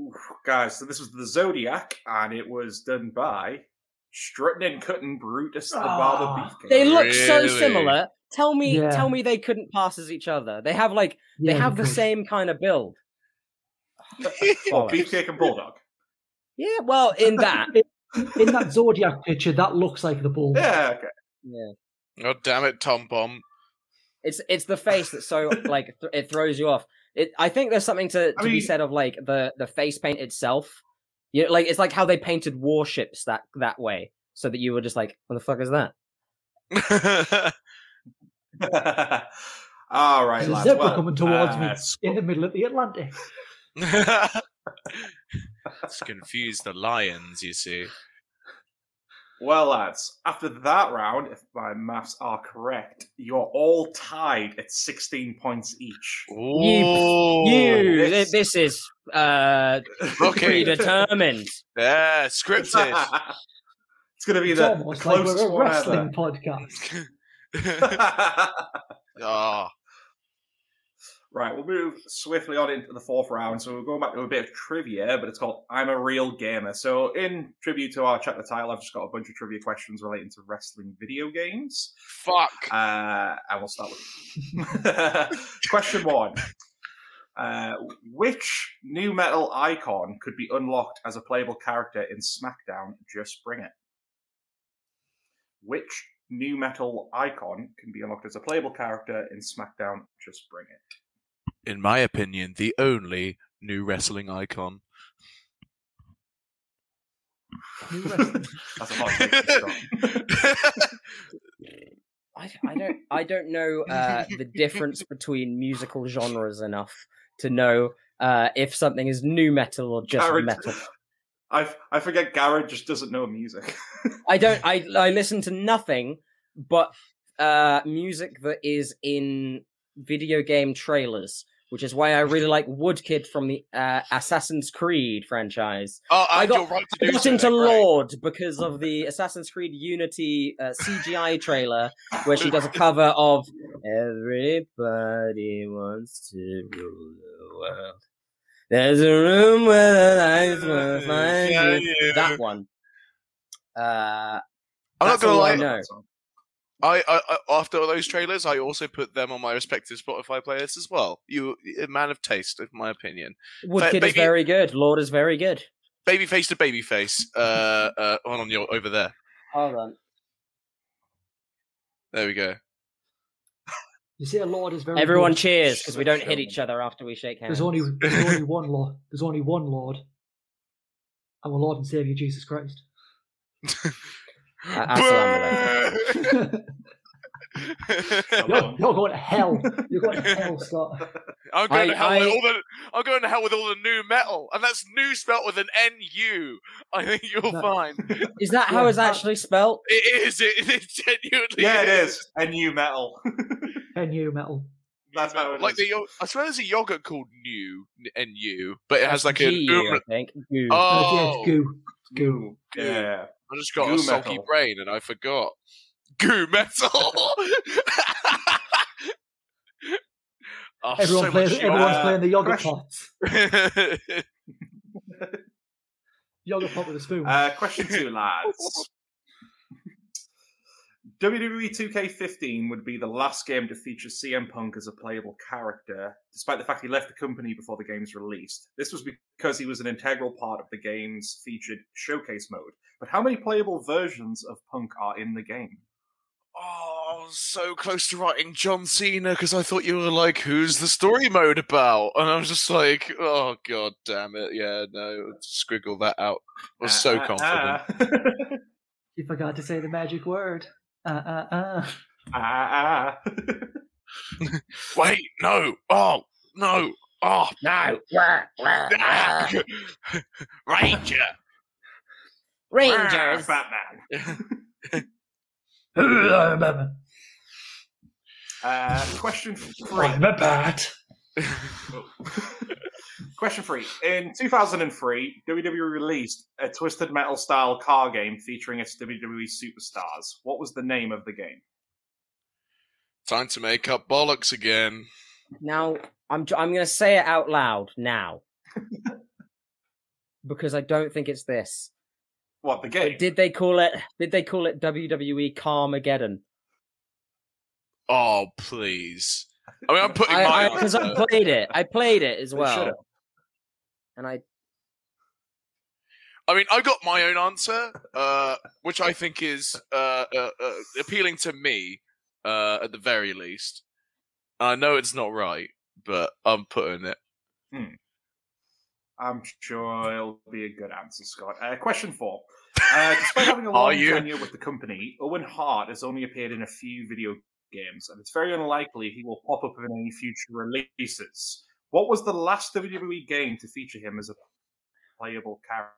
Oof, guys, so this was the Zodiac, and it was done by strutting and cutting Brutus the Barber Ah. Beefcake. They look so similar. Tell me, Yeah. tell me they couldn't pass as each other. They have like they Yeah, have the same kind of build. <laughs> What, Beefcake and Bulldog. Yeah, well, in that, <laughs> In that Zodiac picture, that looks like the bulldog. Yeah, okay. Yeah. God damn it, Tom Bomb. It's it's the face that's so <laughs> like th- it throws you off. It I think there's something to, to I be mean- said of like the the face paint itself. You know, like it's like how they painted warships that that way, so that you were just like, what the fuck is that? <laughs> All right, There's a zebra well, coming towards uh, me sc- in the middle of the Atlantic. It's confused the lions, you see. Well, lads, after that round, if my maths are correct, you're all tied at 16 points each. Ooh. You, this- this is uh Okay. predetermined. Yeah, scripted. <laughs> it's going to be It's the almost like closest we're a one wrestling podcast. ever. <laughs> <laughs> Right, we'll move swiftly on into the fourth round. So we're going back to a bit of trivia, but it's called I'm a Real Gamer. So, in tribute to our Check the Title, I've just got a bunch of trivia questions relating to wrestling video games. fuck. Uh, and we'll start with <laughs> question one. Uh, which new metal icon could be unlocked as a playable character in SmackDown Just Bring It? Which new metal icon can be unlocked as a playable character in SmackDown Just Bring It? In my opinion, the only new wrestling icon. New wrestling. <laughs> That's a hot take. Scott. <laughs> I, I don't I don't know uh, the difference between musical genres enough to know uh, if something is new metal or just Garrett- metal. <laughs> I, I forget Garrett just doesn't know music. I don't. I I listen to nothing but uh, music that is in video game trailers, which is why I really like Woodkid from the uh, Assassin's Creed franchise. Oh, I got- right to I got so, into they're. Lorde because of the Assassin's Creed Unity uh, CGI trailer where she does a cover of "Everybody Wants to Rule the World." There's a room where the lights will find Yeah, you. yeah. That one. Uh, I'm not gonna lie. I. I, I, I after all those trailers, I also put them on my respective Spotify playlists as well. You, a man of taste, in my opinion. Woodkid is very good. Lorde is very good. Babyface to babyface. Uh, uh, on on your over there. Hold on. There we go. You see, a lord is very. Everyone good. cheers because we don't hit each other after we shake hands. There's only there's <laughs> only one lord. There's only one lord. Our Lord and Savior Jesus Christ. <laughs> Assalamu You're, <laughs> you're going to hell. You're going to <laughs> hell, Scott. I'm going I- to hell I- with all the. I'm going to hell with all the new metal, and that's new spelt with an N U. I think you'll No. find Is that how Yeah, it's actually spelt? it is. It, it genuinely. yeah, it is. A new metal. <laughs> NU metal. That's how it like is. the. I swear there's a yogurt called New N U, but it has like G a. U, I think. Goo. Uh, yeah, Oh, it's goo. Goo. Goo. Yeah. I just got Goo a sulky metal. brain and I forgot. Goo metal. <laughs> Oh, Everyone so plays, everyone's uh, playing the yogurt question- pot. yogurt. Yogurt pot with a spoon. Uh, question two, lads. <laughs> WWE 2K15 would be the last game to feature CM Punk as a playable character, despite the fact he left the company before the game's released. This was because he was an integral part of the game's featured showcase mode. But how many playable versions of Punk are in the game? Oh, I was so close to writing John Cena because I thought you were like, "Who's the story mode about?" And I was just like, "Oh god damn it, yeah, no, scriggle that out." I was so Uh, uh, confident. uh. <laughs> you forgot to say the magic word. Uh, uh, uh. Ah, ah. <laughs> Wait, no, oh no, oh No. <laughs> Ranger. Rangers. Batman. <laughs> Uh, question three. a bat. <laughs> Question three. In 2003, WWE released a Twisted Metal style car game featuring its WWE superstars. What was the name of the game? Time to make up bollocks again. Now I'm j- I'm gonna say it out loud now <laughs> because I don't think it's this. What, the game? Did they call it? Did they call it WWE Carmageddon? Oh please. I mean, I'm putting my I because I, played it. I played it as well, and I I mean, I got my own answer, uh, which I think is uh, uh, uh, appealing to me, uh, at the very least. I know it's not right, but I'm putting it. I'm sure it'll be a good answer, Scott. Uh, question four. Uh, despite having a <laughs> Are long you? tenure with the company, Owen Hart has only appeared in a few video games, and it's very unlikely he will pop up in any future releases. What was the last WWE game to feature him as a playable character?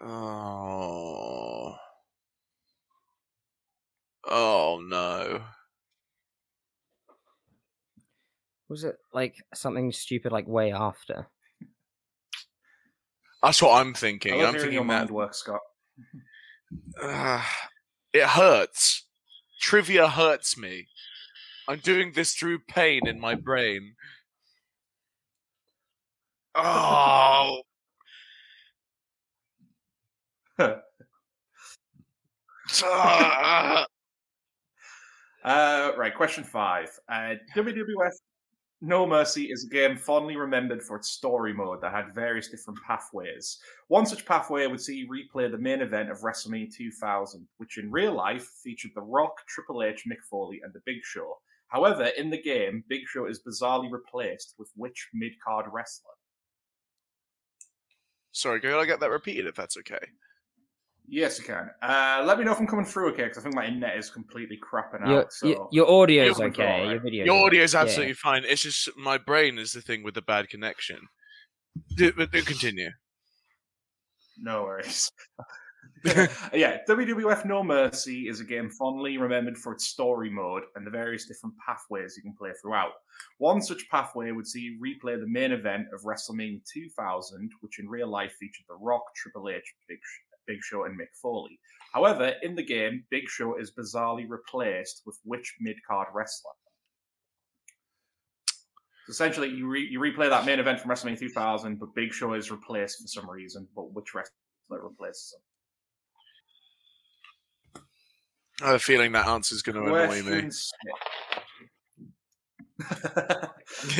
Oh. Oh no. Was it like something stupid like way after? That's what I'm I thinking. love I'm thinking your thinking mind that work, Scott. uh, <sighs> it hurts. Trivia hurts me. I'm doing this through pain in my brain. Oh, <laughs> Ah. <laughs> Uh, right, question five. Uh, WWF No Mercy is a game fondly remembered for its story mode that had various different pathways. One such pathway would see you replay the main event of WrestleMania 2000, which in real life featured The Rock, Triple H, Mick Foley, and The Big Show. However, in the game, Big Show is bizarrely replaced with which mid card wrestler? Sorry, can I get that repeated if that's okay? Yes, you can. Uh, let me know if I'm coming through okay, because I think my internet is completely crapping Your, out. So. your, your audio's You're okay. control, Your video. Your audio is absolutely fine. It's just my brain is the thing with the bad connection. Do, but do continue. No worries. <laughs> <laughs> yeah, WWF No Mercy is a game fondly remembered for its story mode and the various different pathways you can play throughout. One such pathway would see you replay the main event of WrestleMania 2000, which in real life featured The Rock, Triple H, Big, Sh- Big Show, and Mick Foley. However, in the game, Big Show is bizarrely replaced with which mid card wrestler? So essentially, you, re- you replay that main event from WrestleMania 2000, but Big Show is replaced for some reason, but which wrestler replaces him? I have a feeling that answer is going to annoy me. Six.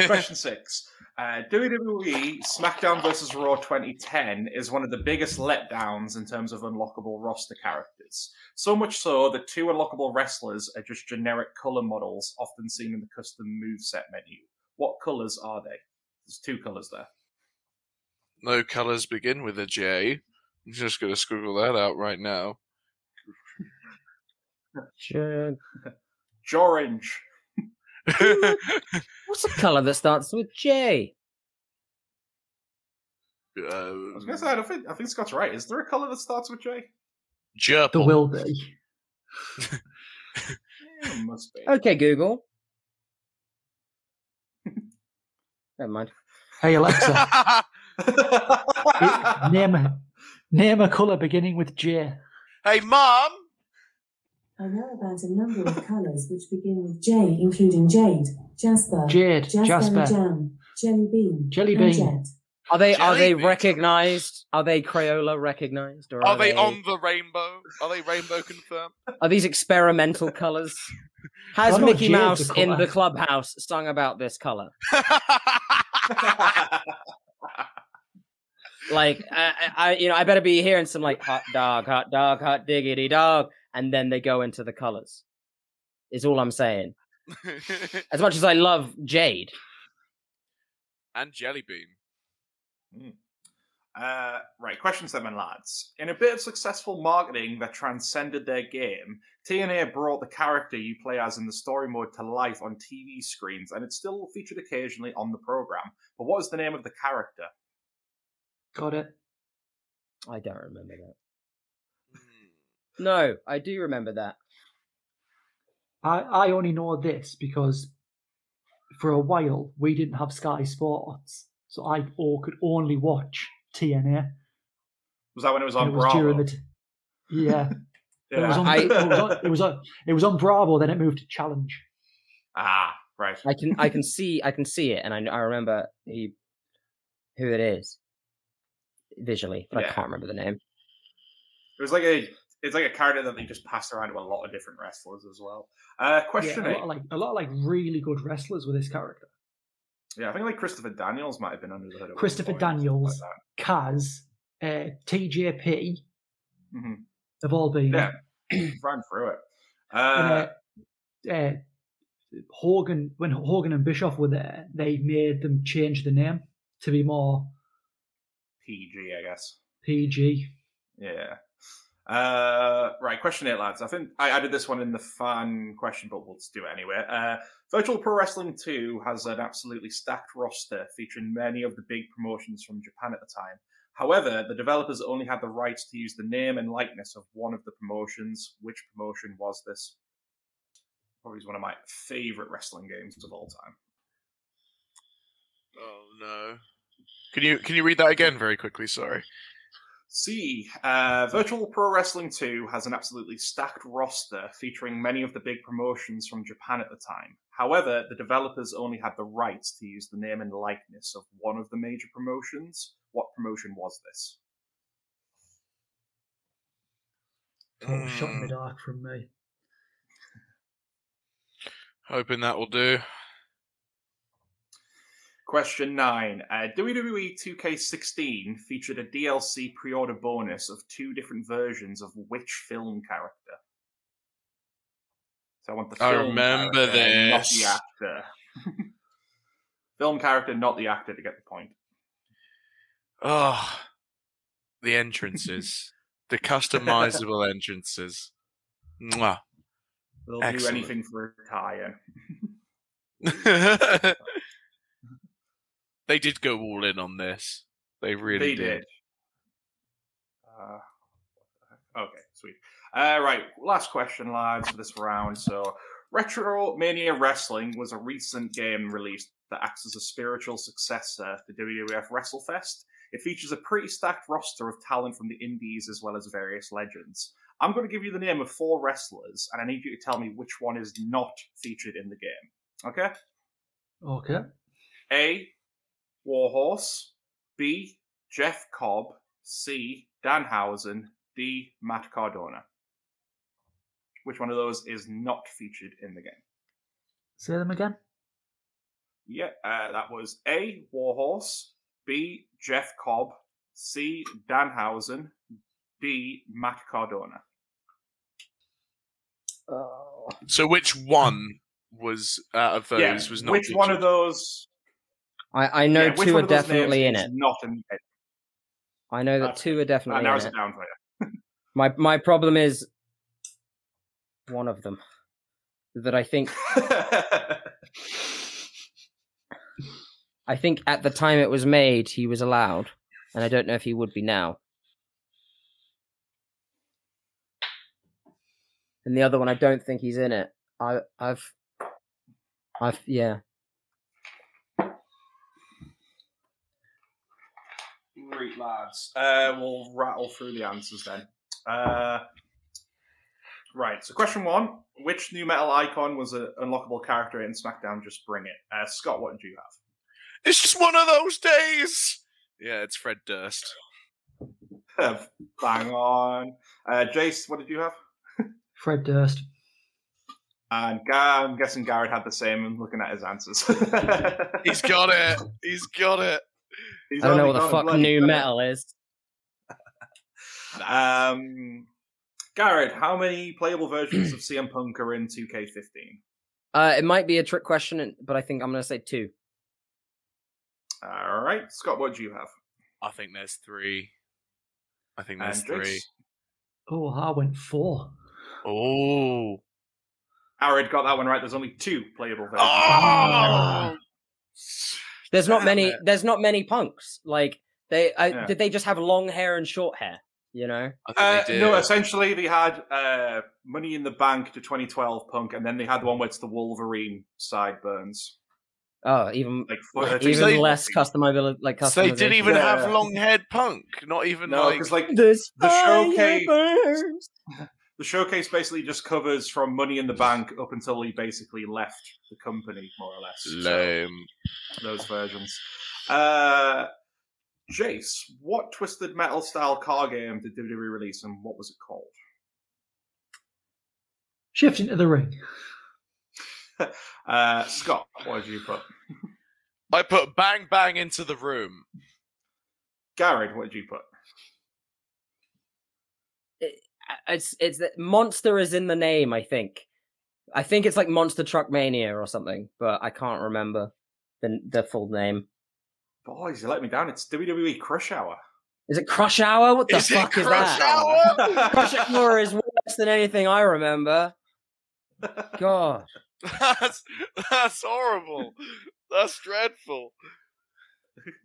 Question six. <laughs> Uh, WWE SmackDown vs. Raw 2010 is one of the biggest letdowns in terms of unlockable roster characters. So much so that two unlockable wrestlers are just generic color models often seen in the custom moveset menu. What colors are they? There's two colors there. No colors begin with a J. I'm just going to scribble that out right now. <laughs> J- Orange. <laughs> What's a color that starts with J? I uh, was going to say, I, think, I think Scott's right. Is there a color that starts with J? There will be. <laughs> Yeah, must be. Okay, Google. <laughs> Never mind. Hey Alexa, name a name a color beginning with J. hey, mom. I know about a number of colours which begin with J, including jade, jasper, Jade, jaspberry Jasper, jam, jelly bean, Jelly and bean. jet. Are they are they Jelly beans. recognized? Are they Crayola recognized? Or Are they on the rainbow? Are they rainbow confirmed? Are these experimental colors? <laughs> Has no, Mickey Jade's a Mouse in the clubhouse sung about this color? <laughs> Like, I, I, I- you know, I better be hearing some like hot dog, hot dog, hot diggity dog, and then they go into the colors. Is all I'm saying. <laughs> As much as I love Jade, and jelly bean. Uh, right, question seven, lads. In a bit of successful marketing that transcended their game, TNA brought the character you play as in the story mode to life on TV screens, and it's still featured occasionally on the program. But what is the name of the character? Got it. I don't remember that. No, I do remember that. I, I only know this because for a while we didn't have Sky Sports, so I o- could only watch TNA. Was that when it was and on it was Bravo? during the t- yeah, <laughs> it was on, I- it, was on, it was on it was on Bravo. Then it moved to Challenge. Ah, right. I can I can see I can see it, and I I remember he, who it is visually, but Yeah. I can't remember the name. It was like a it's like a character that they just passed around to a lot of different wrestlers as well. Uh, Yeah, question a lot eight. like a lot of like really good wrestlers with this character. Yeah, I think like Christopher Daniels might have been under the hood. Christopher Daniels. like. Kaz, uh, TJP Mhm. have all been. Yeah, ran through it. And, Uh, uh, uh, Hogan, when Hogan and Bischoff were there, they made them change the name to be more PG, I guess. PG. Yeah. Uh, right, question eight, lads. I think I added this one in the fan question, but we'll do it anyway. Uh, Virtual Pro Wrestling 2 has an absolutely stacked roster featuring many of the big promotions from Japan at the time. However, the developers only had the rights to use the name and likeness of one of the promotions. Which promotion was this? Probably one of my favorite wrestling games of all time. Oh no. Can you can you read that again very quickly? Sorry. C. Uh, Virtual Pro Wrestling 2 has an absolutely stacked roster featuring many of the big promotions from Japan at the time. However, the developers only had the rights to use the name and likeness of one of the major promotions. What promotion was this? Total shot in the Mm. dark from me. Hoping that will do. Question 9. Uh, WWE 2K16 featured a DLC pre order bonus of two different versions of which film character? So I want the I remember character, not this. the actor. <laughs> film character, not the actor, to get the point. Oh, the entrances, <laughs> the customizable entrances. Mwah. They'll Excellent. do anything for a tie-in. <laughs> they did go all in on this. They really they did. Uh, okay, sweet. Uh, right, last question, lads, for this round. So, RetroMania Wrestling was a recent game released that acts as a spiritual successor to WWF WrestleFest. It features a pretty stacked roster of talent from the indies as well as various legends. I'm going to give you the name of four wrestlers, and I need you to tell me which one is not featured in the game. Okay? Okay. A. Warhorse. B. Jeff Cobb. C. Danhausen. D. Matt Cardona. Which one of those is not featured in the game? Say them again. Yeah, uh, that was A. Warhorse. B. Jeff Cobb. C. Danhausen. D. Matt Cardona. Oh. So which one was out of those yeah, was not? which one of those? I, I know yeah, two are definitely in it. Not in it. I know that That's two are That definitely in narrows it. it down for you. <laughs> My my problem is one of them that I think <laughs> I think at the time it was made he was allowed, and I don't know if he would be now. And the other one, I don't think he's in it. I I've I've yeah. Great lads. Uh, we'll rattle through the answers then. Uh, right. So, question one: Which nu metal icon was an unlockable character in SmackDown? Just bring it. Uh, Scott, what do you have? It's just one of those days. Yeah, it's Fred Durst. <laughs> Bang on. Uh, Jace, what did you have? <laughs> Fred Durst. And Gar- I'm guessing Garrod had the same. And looking at his answers, <laughs> He's got it. He's got it. He's I don't know what the fuck new got metal is. <laughs> Um, Garrod, how many playable versions of <clears throat> CM Punk are in 2K15? Uh, it might be a trick question, but I think I'm gonna say two. All right, Scott, what do you have? I think there's three. I think there's And three. Oh, I went four. Oh. Arid got that one right. There's only two playable versions. Oh. There's not many. it. There's not many punks. Like they, I, Yeah. did they just have long hair and short hair? You know. Uh, no, essentially they had uh, Money in the Bank to 2012 Punk, and then they had the one where it's the Wolverine sideburns. Oh, even Like What, uh, even they- less customization. Like So they didn't even Yeah. have long haired punk. Not even No, like. because like The, the showcase- burns. The showcase basically just covers from Money in the Bank up until he basically left the company, more or less. So, those versions. Uh, Jace, what twisted metal style car game did WWE release, and what was it called? Shift into the ring. <laughs> Uh, Scott, what did you put? I put bang bang into the room. Garrod, what did you put? It's it's that monster is in the name. I think. I think it's like Monster Truck Mania or something, but I can't remember the the full name. Boys, you let me down. It's WWE Crush Hour. Is it Crush Hour? What the Is it fuck is Crush that? Hour? <laughs> Crush Hour is worse than anything I remember. <laughs> God. That's that's horrible. That's dreadful. <laughs>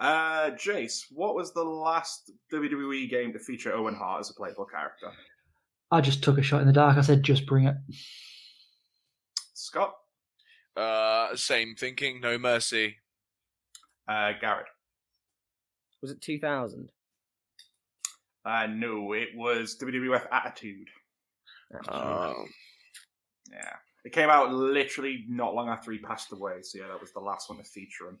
Uh, Jace, what was the last WWE game to feature Owen Hart as a playable character? I just took a shot in the dark. I said, just bring it. Scott, Uh, same thinking. No mercy. uh, Garrod. Was it 2000? Uh, no, it was WWF Attitude. Um, Yeah, it came out literally not long after he passed away. So yeah, that was the last one to feature him.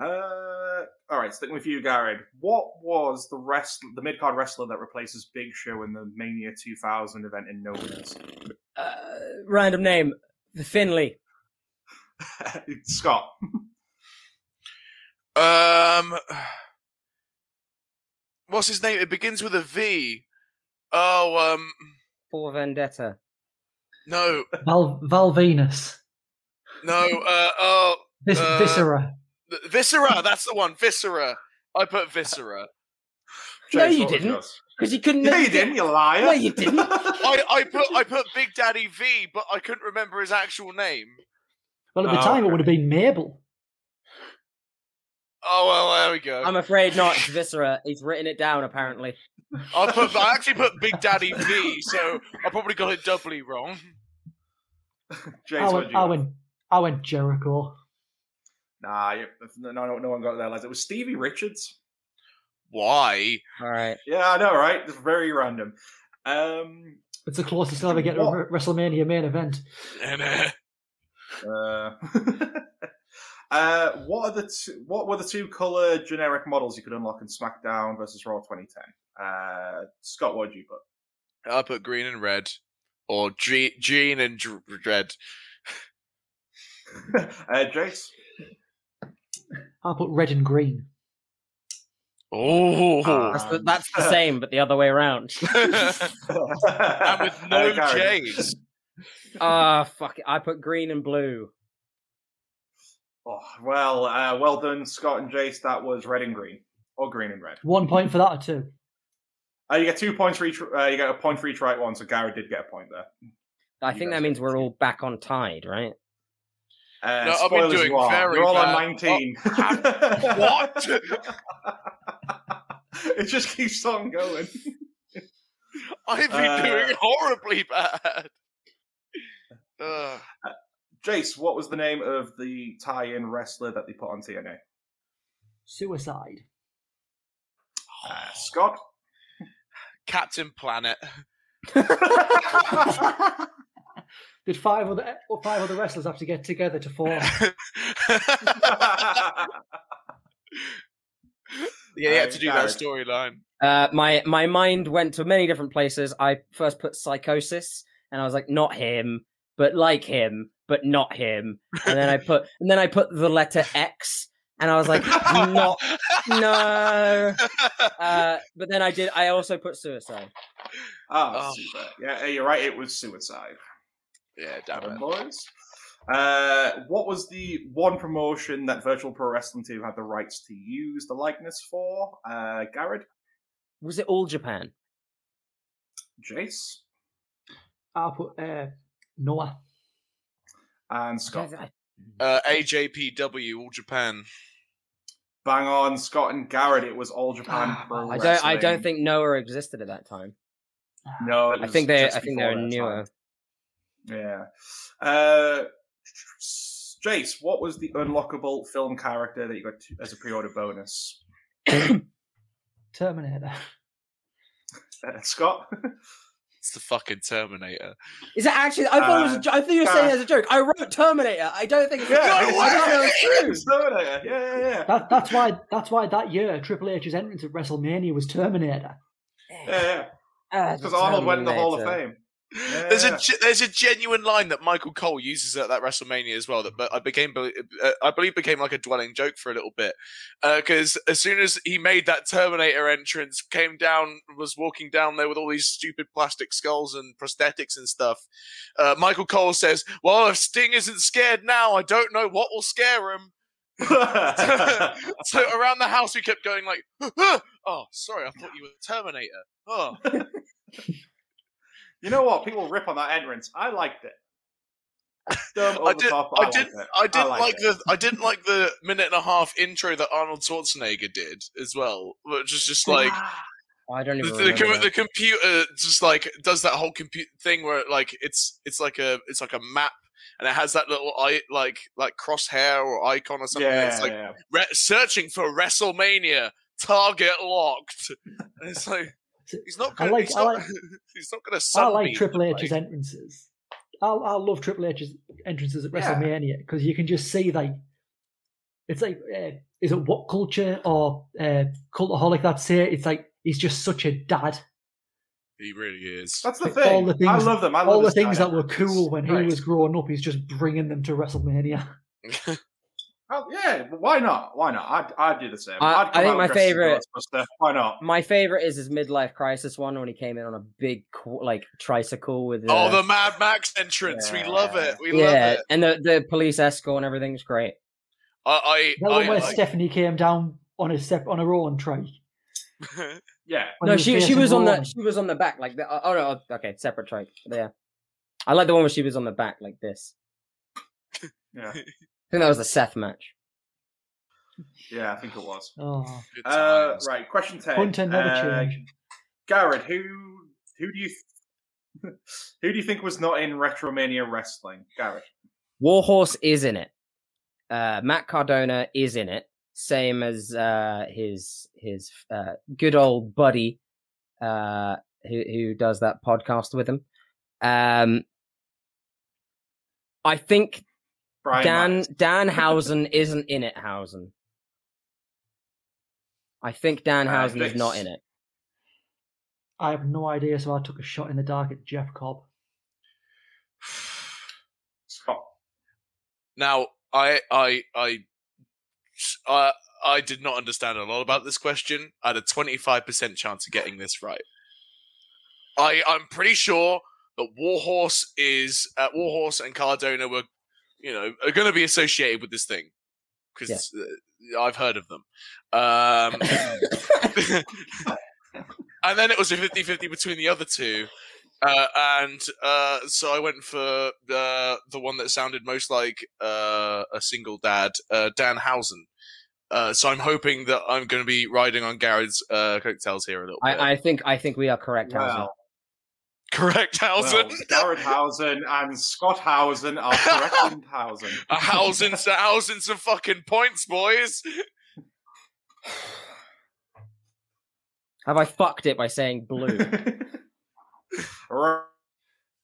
Uh, all right, sticking with you, Garrod. What was the rest, the mid card wrestler that replaces Big Show in the Mania 2000 event in No Winners? Uh, random name. Finley. <laughs> Scott. um, what's his name? It begins with a V. Oh, um, For Vendetta. no, Val, Val Venis. no. Uh, oh, Vis- Uh, Viscera. Viscera. That's the one. Viscera. I put Viscera. <laughs> No, Jace, you what was didn't. yours? Because you couldn't. No, you didn't, you liar. No, you didn't. <laughs> I, I put I put Big Daddy V, but I couldn't remember his actual name. Well, at the Oh, time, it okay. would have been Mabel. Oh well, there we go. I'm afraid not. It's Viscera. He's written it down, apparently. I put I <laughs> actually put Big Daddy V, so I probably got it doubly wrong. Jace, I what went, you I have? went, I went Jericho. Nah, no, no, no one got there. lads. It was Stevie Richards. Why? All right. Yeah, I know, right? It's very random. Um, It's the closest I'll ever get to a WrestleMania main event. And, uh, uh, <laughs> uh, what are the two, what were the two color generic models you could unlock in SmackDown versus Raw 2010? Uh, Scott, what did you put? I put green and red, or G- Gene and Dr- Red. <laughs> uh, Jace. I'll put red and green. Oh, That's the, that's the <laughs> same, but the other way around. <laughs> and with <laughs> no Uh, J's. Ah, fuck it. I put green and blue. Oh, well, uh, well done, Scott and Jace. That was red and green, or green and red. One point for that or two. Uh, you get two points for each. Uh, you get a point for each right one. So Garrod did get a point there. I You think that means we're all back on tied, right? Uh, No, I've been doing you are. very You're all bad. on 19. What? <laughs> it just keeps on going. <laughs> I've been Uh, doing horribly bad. <laughs> Ugh. Jace, what was the name of the tie-in wrestler that they put on TNA? Suicide. <sighs> Uh, Scott. Captain Planet. Did five other or five other wrestlers have to get together to form? <laughs> Yeah, you had to do that storyline. Uh, my my mind went to many different places. I first put Psicosis, and I was like, not him, but like him, but not him. And then I <laughs> put and then I put the letter X, and I was like, not no. <laughs> Uh, but then I did. I also put suicide. Ah, Oh. Yeah, you're right. It was suicide. Yeah, damn it. boys. Uh, what was the one promotion that Virtual Pro Wrestling 2 had the rights to use the likeness for? Uh, Garrod, Was it all Japan? Jace, I'll put uh, Noah. and Scott. Uh, AJPW, All Japan. Bang on, Scott and Garrod. It was All Japan Pro I don't. I don't think Noah existed at that time. No, it I think they, just I think they're newer. time. Yeah. Uh, Jace, what was the unlockable film character that you got to, as a pre-order bonus? <coughs> Terminator. Uh, Scott. It's the fucking Terminator. Is it actually? I thought it was. A, Uh, jo- I thought you were saying uh, it as a joke. I wrote Terminator. I don't think. It's Yeah, no, it's- I don't know it's true. Terminator. Yeah, yeah, yeah. That, that's why. That's why that year Triple H's entrance at WrestleMania was Terminator. yeah, yeah. Ah, Because Arnold went in the Hall of Terminator. There's a there's a genuine line that Michael Cole uses at that WrestleMania as well that but I became uh, I believe became like a dwelling joke for a little bit because as soon as he made that Terminator entrance, came down, was walking down there with all these stupid plastic skulls and prosthetics and stuff. Uh, Michael Cole says, "Well, if Sting isn't scared now, I don't know what will scare him." <laughs> so <laughs> around the house, we kept going like, <laughs> "Oh, sorry, I thought you were Terminator." Oh, you know what? People rip on that entrance. I liked it. I did. top, I liked didn't. it. I didn't liked like it. the. I didn't like the minute and a half intro that Arnold Schwarzenegger did as well, which is just like ah, I don't the, even the, remember. com- the computer just like does that whole compute thing where like it's it's like a it's like a map and it has that little eye like like crosshair or icon or something. yeah, it's like yeah. re- searching for WrestleMania target locked. <laughs> And it's like he's not. I Gonna, like- he's, I not like- <laughs> he's not gonna. I like Triple H's like- entrances. I I love Triple H's entrances at WrestleMania because you can just see like it's like uh, is it WhatCulture or uh, cultaholic that's here? It's like he's just such a dad. He really is. That's the Like, thing. all the things, I love them. I All the things that were cool when he was growing up, he's just bringing them to WrestleMania. <laughs> Oh, yeah, why not? Why not? I'd, I'd do the same. I- I'd I think out my dressed as a favourite- Why not? My favorite is his midlife crisis one when he came in on a big like tricycle with Oh, the Mad Max entrance. We love it. We love yeah, it. and the the police escort and everything's great. I, That I, one I, where like- Stephanie came down on a step on her own trike. <laughs> Yeah. when no, she she was on the she was on the back like the, oh, oh no okay separate trike yeah. I like the one where she was on the back like this. Yeah. <laughs> I think that was the Seth match. Yeah, I think it was. Oh, Uh, right, question 10. Hunter never Uh, change. Garrod, who who do you <laughs> who do you think was not in RetroMania Wrestling? Garrod. Warhorse is in it. Uh, Matt Cardona is in it, same as uh, his his uh, good old buddy uh, who who does that podcast with him. Um, I think Brian Dan Myers. Danhausen <laughs> isn't in it. Hausen. I think Danhausen is not in it. I have no idea, so I took a shot in the dark at Jeff Cobb. <sighs> Scott. Now, I, I, I, uh, I did not understand a lot about this question. I had a twenty-five percent chance of getting this right. I, I'm pretty sure that Warhorse is uh, Warhorse and Cardona were, you know, are going to be associated with this thing because uh, I've heard of them. Um, <laughs> and then it was a 50-50 between the other two. Uh, and uh, so I went for the the one that sounded most like uh, a single dad, uh, Danhausen. Uh, so I'm hoping that I'm going to be riding on Garrod's uh, coattails here a little bit. I, I think I think we are correct, Hausen. Well, Correct, Housen. well, Garrod Hausen and Scott Hausen are correct <laughs> Hausen. a Housen, a Housen, some fucking points, boys. <sighs> Have I fucked it by saying blue? <laughs>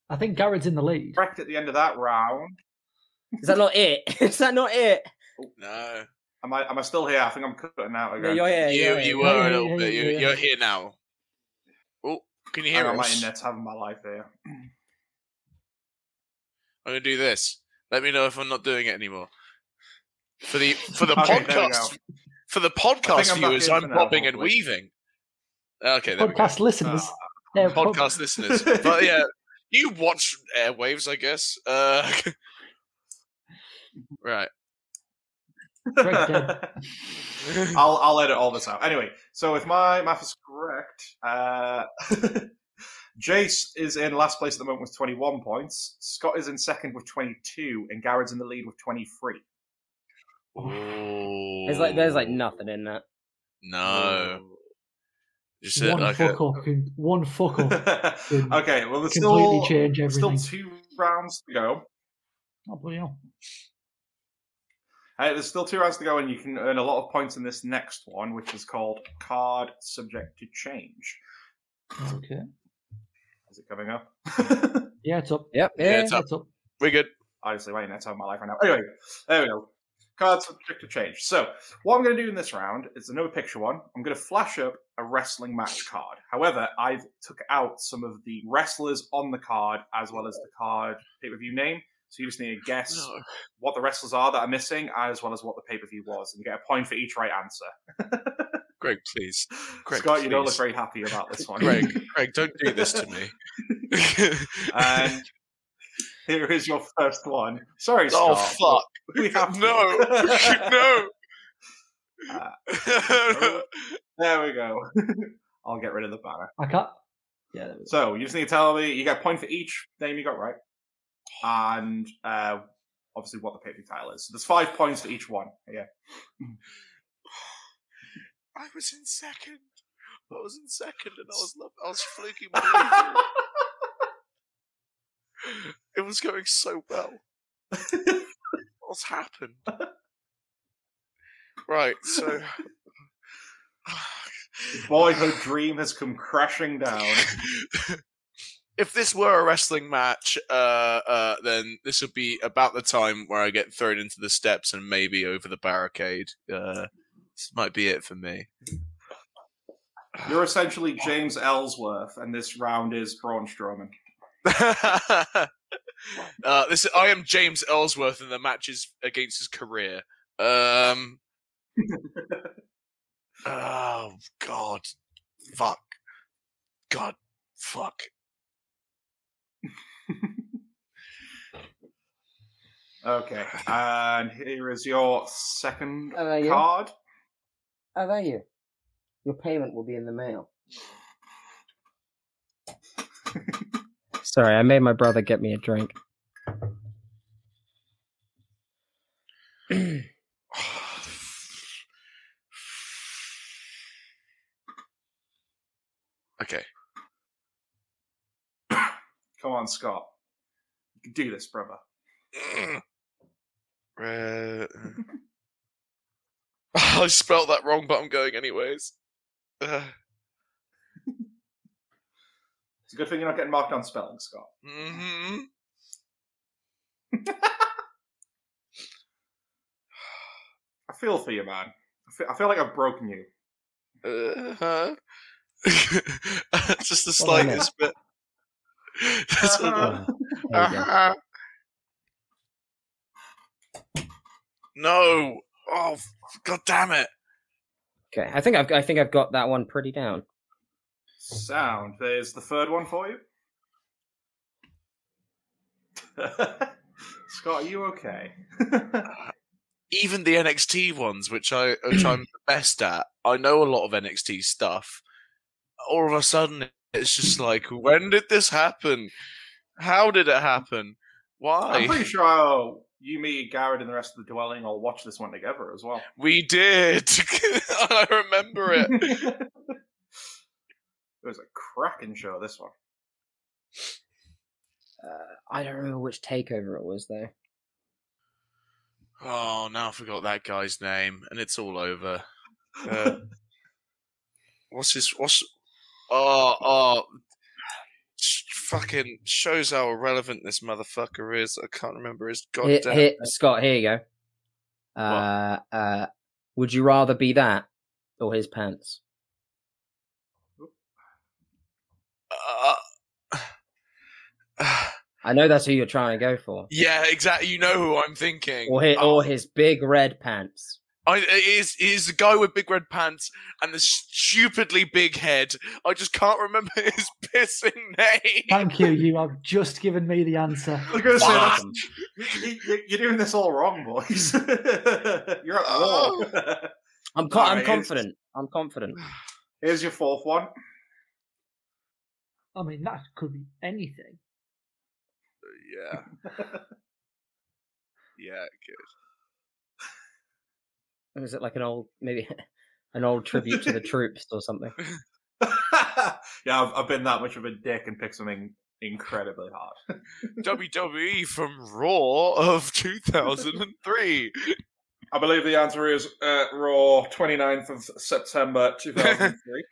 I think Garrod's in the lead. Correct at the end of that round. Is that not it? <laughs> Is that not it? No, Am I am I still here? I think I'm cutting out Yeah, again. you're here. you you're you here. were Yeah, a little yeah, bit. You, yeah. You're here now. Can you Hang hear on, my us? internet's having my life here. I'm gonna do this. Let me know if I'm not doing it anymore. For the for the <laughs> Okay, podcast for the podcast I'm back viewers, I'm bobbing now, and weaving. Okay, there we go. Podcast listeners. Ah. yeah, pod- Podcast listeners, but yeah, you watch airwaves, I guess. Uh, <laughs> right. Greg's dead. <laughs> I'll I'll edit all this out. Anyway, so if my math is correct, uh, <laughs> Jace is in last place at the moment with 21 points. Scott is in second with 22, and Garrod's in the lead with 23. There's like there's like nothing in that. no. Just one like fuck a, up. Can, one fuck up. <laughs> okay, well, there's completely still, change still two rounds to go. Oh, bloody hell. Uh, there's still two rounds to go, and you can earn a lot of points in this next one, which is called Card Subject to Change. Okay. Is it coming up? <laughs> Yeah, it's up. Yep. Yeah, Yeah. it's up. It's up. we're good. Obviously, my internet's having my life right now. Anyway, there we go. cards subject to change. So, what I'm going to do in this round is another picture one. I'm going to flash up a wrestling match card. However, I've took out some of the wrestlers on the card as well as the card pay per view name. So you just need to guess No. what the wrestlers are that are missing, as well as what the pay per view was, and you get a point for each right answer. <laughs> Greg, please. Greg, Scott, you don't look very happy about this one. Greg, <laughs> Greg, don't do this to me. and here is your first one. Sorry, oh Scott. fuck! We have to. <laughs> No, no. Uh, There we go. I'll get rid of the banner. I can't. Yeah, there we go. So you just need to tell me you get a point for each name you got right, and uh, obviously what the paper title is. So there's five points for each one. Yeah. <sighs> I was in second. I was in second, and I was lo- I was fluking my. <laughs> It was going so well. What's happened? Right, so <sighs> Boyhood dream has come crashing down. <laughs> if this were a wrestling match, uh, uh, then this would be about the time where I get thrown into the steps and maybe over the barricade. Uh, this might be it for me. You're essentially James Ellsworth, and this round is Braun Strowman. <laughs> uh, this I am James Ellsworth, and the match is against his career. Um, <laughs> oh God, fuck, God, fuck. <laughs> Okay, and here is your second Oh, there you go. card. Oh, there you. Your payment will be in the mail. <laughs> Sorry, I made my brother get me a drink. <sighs> Okay. Come on, Scott. You can do this, brother. <clears throat> Uh, <laughs> I spelled that wrong, but I'm going anyways. Uh, <sighs> It's a good thing you're not getting marked on spelling, Scott. mhm. I feel for you, man. I feel, I feel like I've broken you. Uh-huh. <laughs> Just the Well, I know. slightest bit. <laughs> Just Uh-huh. <laughs> There you uh-huh. No. Oh, god damn it. Okay, I think I've I think I've got that one pretty down. Sound. There's the third one for you. <laughs> Scott, are you okay? Even the NXT ones, which I which I'm <clears throat> the best at, I know a lot of NXT stuff. All of a sudden, it's just like, when did this happen? How did it happen? Why? I'm pretty sure uh, you, me, Garrod, and the rest of the dwelling all watched this one together as well. We did. <laughs> I remember it. <laughs> it was a cracking show, this one. Uh, I don't remember which takeover it was though. Oh, now I forgot that guy's name, and it's all over. <laughs> Uh, what's his? What's? Oh, oh, fucking shows how irrelevant this motherfucker is. I can't remember his Here, goddamn. here, Scott, here you go. Uh, uh, would you rather be that or his pants? Uh, <sighs> I know that's who you're trying to go for. yeah, exactly. You know who I'm thinking. Or his, Oh, or his big red pants. I, it is is the guy with big red pants and the stupidly big head. I just can't remember <laughs> his pissing name. Thank you. You have just given me the answer. I was going to say, Wow. that's, you, you, you're doing this all wrong, boys. <laughs> you're at war. Oh. I'm co- Alright, I'm confident. I'm confident. Here's your fourth one. I mean, that could be anything. Yeah. <laughs> Yeah, good. Was it like an old maybe <laughs> an old tribute to the <laughs> troops or something? yeah, I've, I've been that much of a dick and picked something incredibly hard. <laughs> WWE from Raw of 2003. I believe the answer is uh, Raw, 29th of September 2003.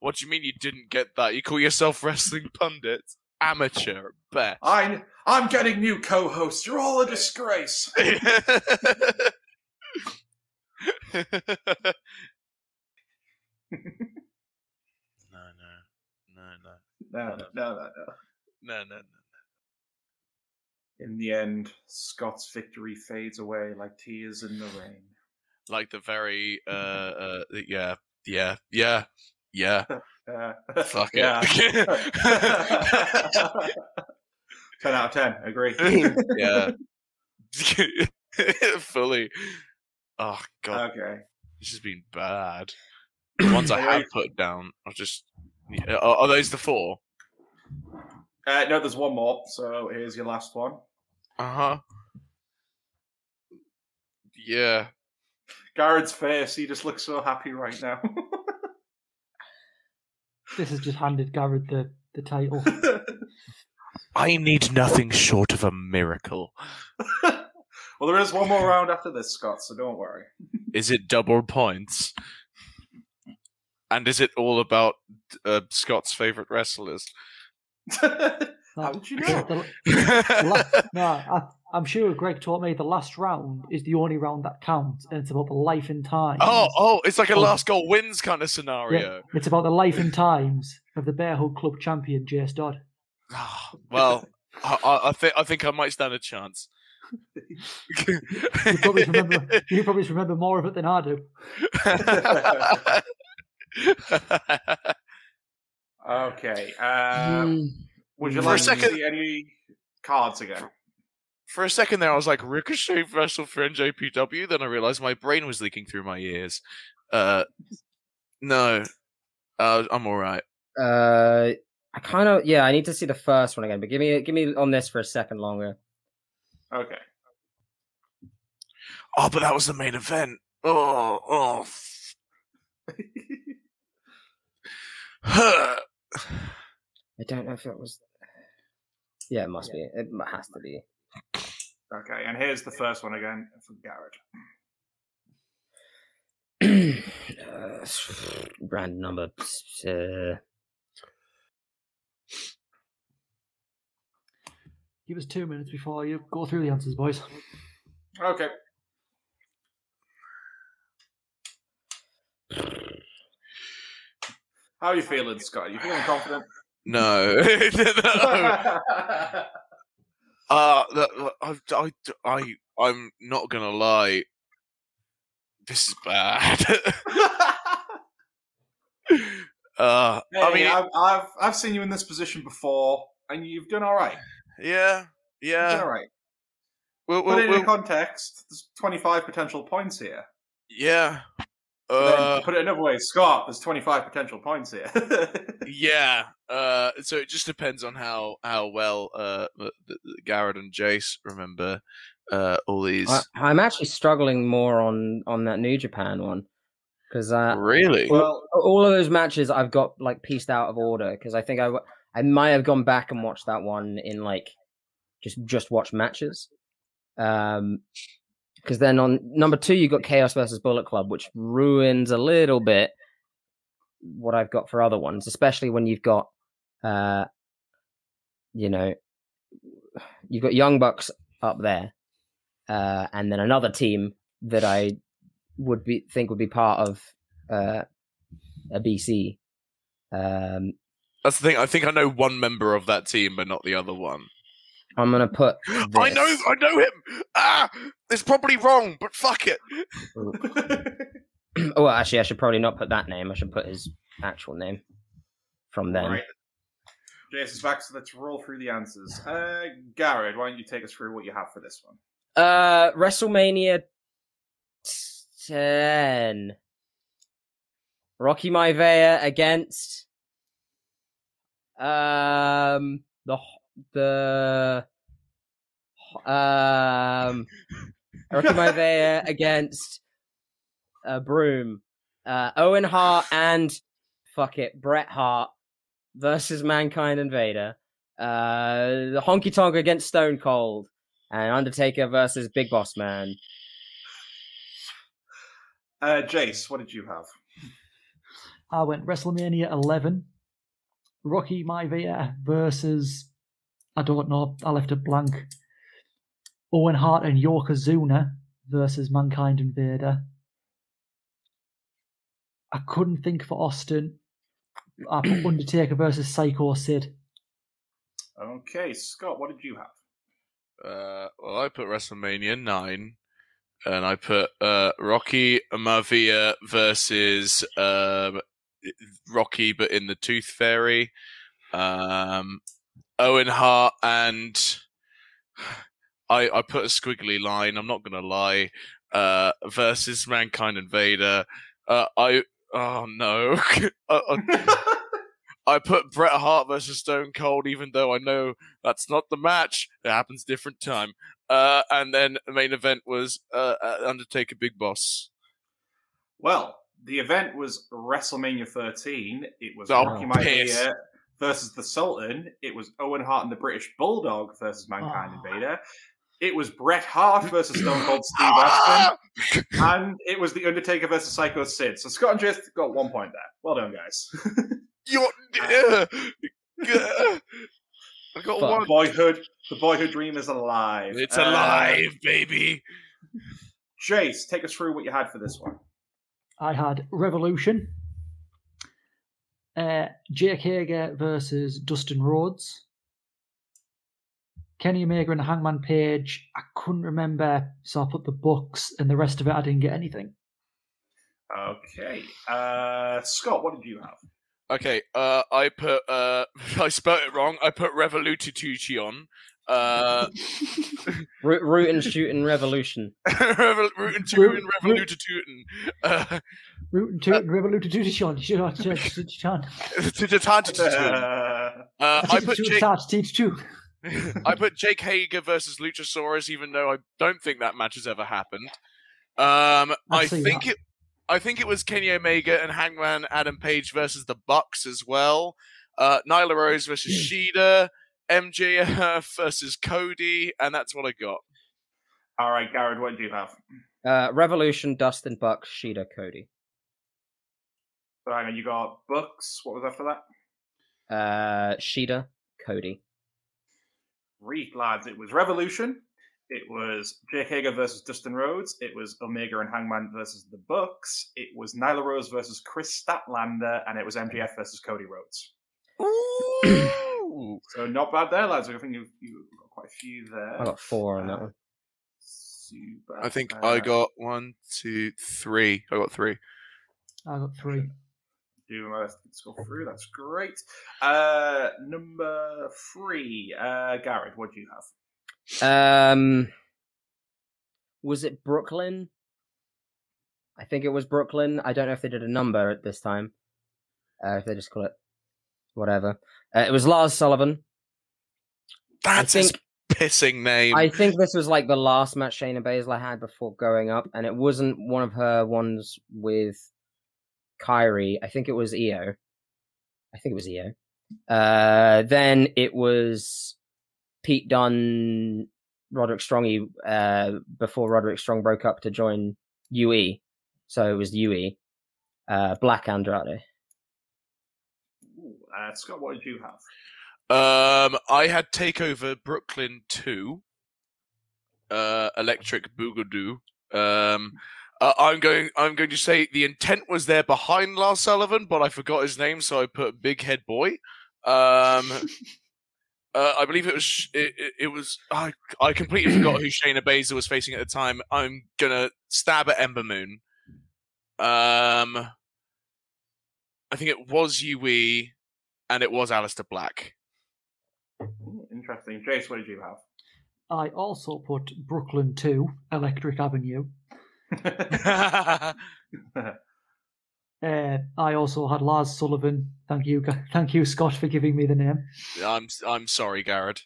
what do you mean you didn't get that? You call yourself wrestling pundit? Amateur at best. I'm I'm getting new co-hosts. You're all a disgrace. <laughs> <laughs> no, no, no, no, No, no, no, no, no. no, no, no. In the end, Scott's victory fades away like tears in the rain. Like the very, uh, <laughs> uh, yeah, yeah, yeah, yeah. Uh, Fuck <laughs> yeah. it. <laughs> 10 out of 10, agree. <laughs> yeah. Fully. Oh god, okay. this has been bad. The ones I <coughs> have put down, I'll just. Are, are those the four? Uh, no, there's one more, so here's your last one. Uh huh. Yeah. Garrod's face, he just looks so happy right now. This has just handed Garrod the, the title. <laughs> I need nothing short of a miracle. <laughs> well, there is one more round after this, Scott, so don't worry. Is it double points? And is it all about uh, Scott's favorite wrestlers? <laughs> How did you know? The- <laughs> the la- no, I, I'm sure Greg taught me the last round is the only round that counts, and it's about the life and times. oh, oh, it's like a last goal wins kind of Yeah, scenario. it's about the life and times of the Bearhug Club champion Jace Dodd. Ah, well, I, I, I think I think I might stand a chance. You probably <laughs> remember. You probably remember more of it than I do. <laughs> Okay. Um, would you For a like to second- see any cards again? For a second there, I was like, Ricochet wrestled for NJPW. Then I realized my brain was leaking through my ears. Uh, no, uh, I'm all right. Uh, I kind of yeah. I need to see the first one again, but give me give me on this for a second longer. Okay. Oh, but that was the main event. Oh, oh. <laughs> <sighs> I don't know if it was. Yeah, it must be. It has to be. Okay, and here's the first one again from Garrod. uh, <clears throat> brand number. Uh, Give us two minutes before you go through the answers, boys. Okay. How are you feeling, Scott? Are you feeling confident? No, no. <laughs> Uh, I, I, I, I'm not gonna lie. This is bad. <laughs> uh, Hey, I mean, I've, I've I've seen you in this position before, and you've done all right. yeah, done all yeah. right. We'll, Put we'll, it in we'll- context. There's 25 potential points here. yeah. But then Uh, put it another way, Scott. There's 25 potential points here. <laughs> yeah. Uh, so it just depends on how how well uh the, the, Garrod and Jace remember uh all these. I, I'm actually struggling more on on that New Japan one because uh, really? well, all of those matches I've got like pieced out of order because I think I I might have gone back and watched that one in like just just watch matches. Um, because then on number two you've got Chaos versus Bullet Club, which ruins a little bit what I've got for other ones, especially when you've got uh, you know, you've got Young Bucks up there, uh, and then another team that I would be think would be part of uh, a BC. Um, That's the thing. I think I know one member of that team, but not the other one. I'm gonna put. I know. I know him. Ah, it's probably wrong, but fuck it. oh, actually, I should probably not put that name. I should put his actual name from then. right. Jason's back, so let's roll through the answers. Uh, Garrod, why don't you take us through what you have for this one? Uh, WrestleMania ten. Rocky Maivia against um the the um Rocky Maivia <laughs> against uh, Broom, uh, Owen Hart and fuck it Bret Hart versus Mankind and Vader. Uh, the Honky Tonk against Stone Cold and Undertaker versus Big Boss Man. Uh, Jace, what did you have? I went WrestleMania 11, Rocky Maivia versus I don't know. I left it blank. Owen Hart and Yokozuna versus Mankind and Vader. I couldn't think for Austin. I put <clears throat> Undertaker versus Psycho Sid. Okay, Scott, what did you have? Uh, well, I put WrestleMania nine, and I put uh, Rocky Maivia versus um, Rocky, but in the Tooth Fairy. Um, Owen Hart and I, I put a squiggly line. I'm not gonna lie. Uh, versus Mankind and Vader. Uh, I oh no. I, <laughs> I- I put Bret Hart versus Stone Cold, even though I know that's not the match. It happens different time. Uh, and then the main event was uh, uh, Undertaker Big Boss. Well, the event was WrestleMania 13. It was Oh, Rocky. Maivia versus the Sultan. It was Owen Hart and the British Bulldog versus Mankind Oh. and Vader. It was Bret Hart versus Stone <laughs> Cold Steve! Austin. <laughs> And it was The Undertaker versus Psycho Sid. So Scott and Jace got one point there. Well done, guys. <laughs> You're. Uh, I got Fuck. one. boyhood, the boyhood dream is alive. It's Uh, alive, baby. Jace, take us through what you had for this one. I had Revolution, uh, Jake Hager versus Dustin Rhodes, Kenny Omega and Hangman Page. I couldn't remember, so I put the books, and the rest of it I didn't get anything. Okay. Uh, Scott, what did you have? Okay, uh, I put. Uh, <laughs> I spelled it wrong. I put Revolutution. Uh, <laughs> <laughs> Root, root and shooting revolution. Revol- Root- Uh, Root and toot and revolute to Sean. Sean. Sean. Uh, <laughs> I put Jake, Teach. <laughs> I put Jake Hager versus Luchasaurus, even though I don't think that match has ever happened. Um, I think that. it. I think it was Kenny Omega and Hangman Adam Page versus the Bucks as well. Uh, Nyla Rose versus Shida, MJF <laughs> versus Cody, and that's what I got. All right, Garrod, what do you have? Uh, Revolution, Dustin Buck, Shida, Cody. So hang on, you got books. What was after that? Uh, Shida, Cody. Read, lads. It was Revolution. It was Jake Hager versus Dustin Rhodes. It was Omega and Hangman versus the Bucks. It was Nyla Rose versus Kris Statlander, and it was MJF versus Cody Rhodes. Ooh. So not bad there, lads. I think you you got quite a few there. I got four on that one. Super. I think Uh, I got one, two, three. I got three. I got three. Do my best to go through. That's great. Uh, number three, uh, Garrod. What do you have? Um, was it Brooklyn? I think it was Brooklyn. I don't know if they did a number at this time. Uh, if they just call it whatever. Uh, it was Lars Sullivan. That's think- his pissing name. I think this was like the last match Shayna Baszler had before going up, and it wasn't one of her ones with Kairi. I think it was Io. I think it was Io. Uh, then it was Pete Dunne, Roderick Strongy, uh, before Roderick Strong broke up to join UE. So it was UE. Uh, Black Andrade. Ooh, uh, Scott, what did you have? Um, I had Takeover Brooklyn two, uh, Electric Boogaloo. Um, uh, I'm going. I'm going to say the intent was there behind Lars Sullivan, but I forgot his name, so I put Big Head Boy. Um, <laughs> uh, I believe it was. It, it, it was. I I completely forgot who Shayna Baszler was facing at the time. I'm gonna stab at Ember Moon. Um, I think it was UE, and it was Aleister Black. Ooh, interesting. Jace, what did you have? I also put Brooklyn 2, Electric Avenue. <laughs> <laughs> Uh, I also had Lars Sullivan. Thank you, thank you, Scott, for giving me the name. I'm I'm sorry, Garrod.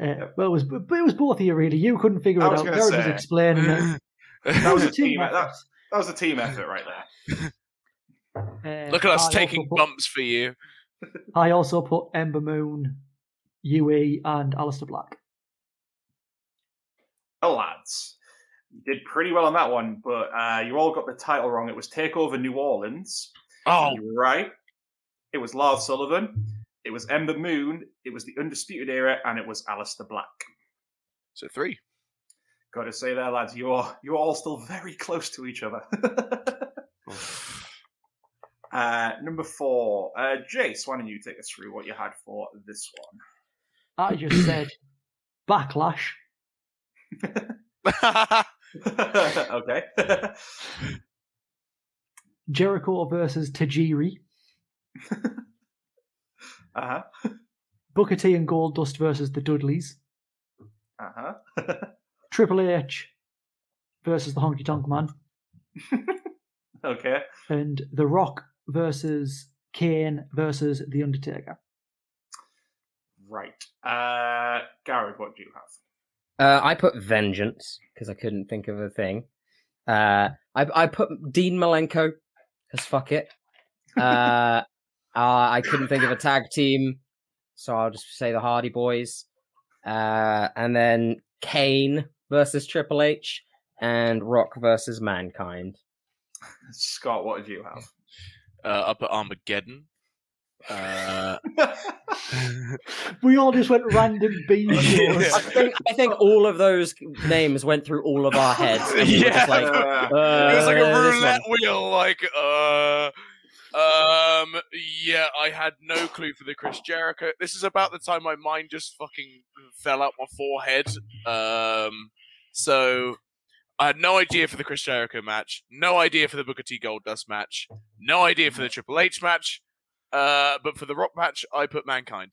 Uh, well, it was but it was both of you really. You couldn't figure I it out. gonna Garrod was explaining it. that was a Team team. That, effort. that was a team effort right there. Uh, Look at us I taking put- bumps for you. I also put Ember Moon, UE, and Aleister Black. Oh, lads. You did pretty well on that one, but uh, you all got the title wrong. It was Takeover New Orleans. Oh, right. it was Lars Sullivan, it was Ember Moon, it was the Undisputed Era, and it was Aleister Black. So three. Got to say there, lads, you're you're all still very close to each other. <laughs> uh, number four, uh, Jace, why don't you take us through what you had for this one? I just said <clears throat> backlash. <laughs> okay. Jericho versus Tajiri. <laughs> uh huh. Booker T and Goldust versus the Dudleys. Uh huh. <laughs> Triple H versus the Honky Tonk Man. okay. And The Rock versus Kane versus The Undertaker. Right. Uh, Garrod, what do you have? Uh, I put vengeance because I couldn't think of a thing. Uh, I I put Dean Malenko because fuck it. <laughs> Uh, uh, I couldn't think of a tag team, so I'll just say the Hardy Boys. Uh, and then Kane versus Triple H and Rock versus Mankind. Scott, what did you have? Uh, up at Armageddon. Uh, <laughs> We all just went random <laughs> B shows. I think I think all of those names went through all of our heads. And we were just like, Uh, uh, it was like a roulette wheel. Like, uh, um, yeah, I had no clue for the Chris Jericho. This is about the time my mind just fucking fell out my forehead. Um, so I had no idea for the Chris Jericho match, no idea for the Booker T Gold Dust match, no idea for the Triple H match. Uh, but for the Rock match, I put Mankind.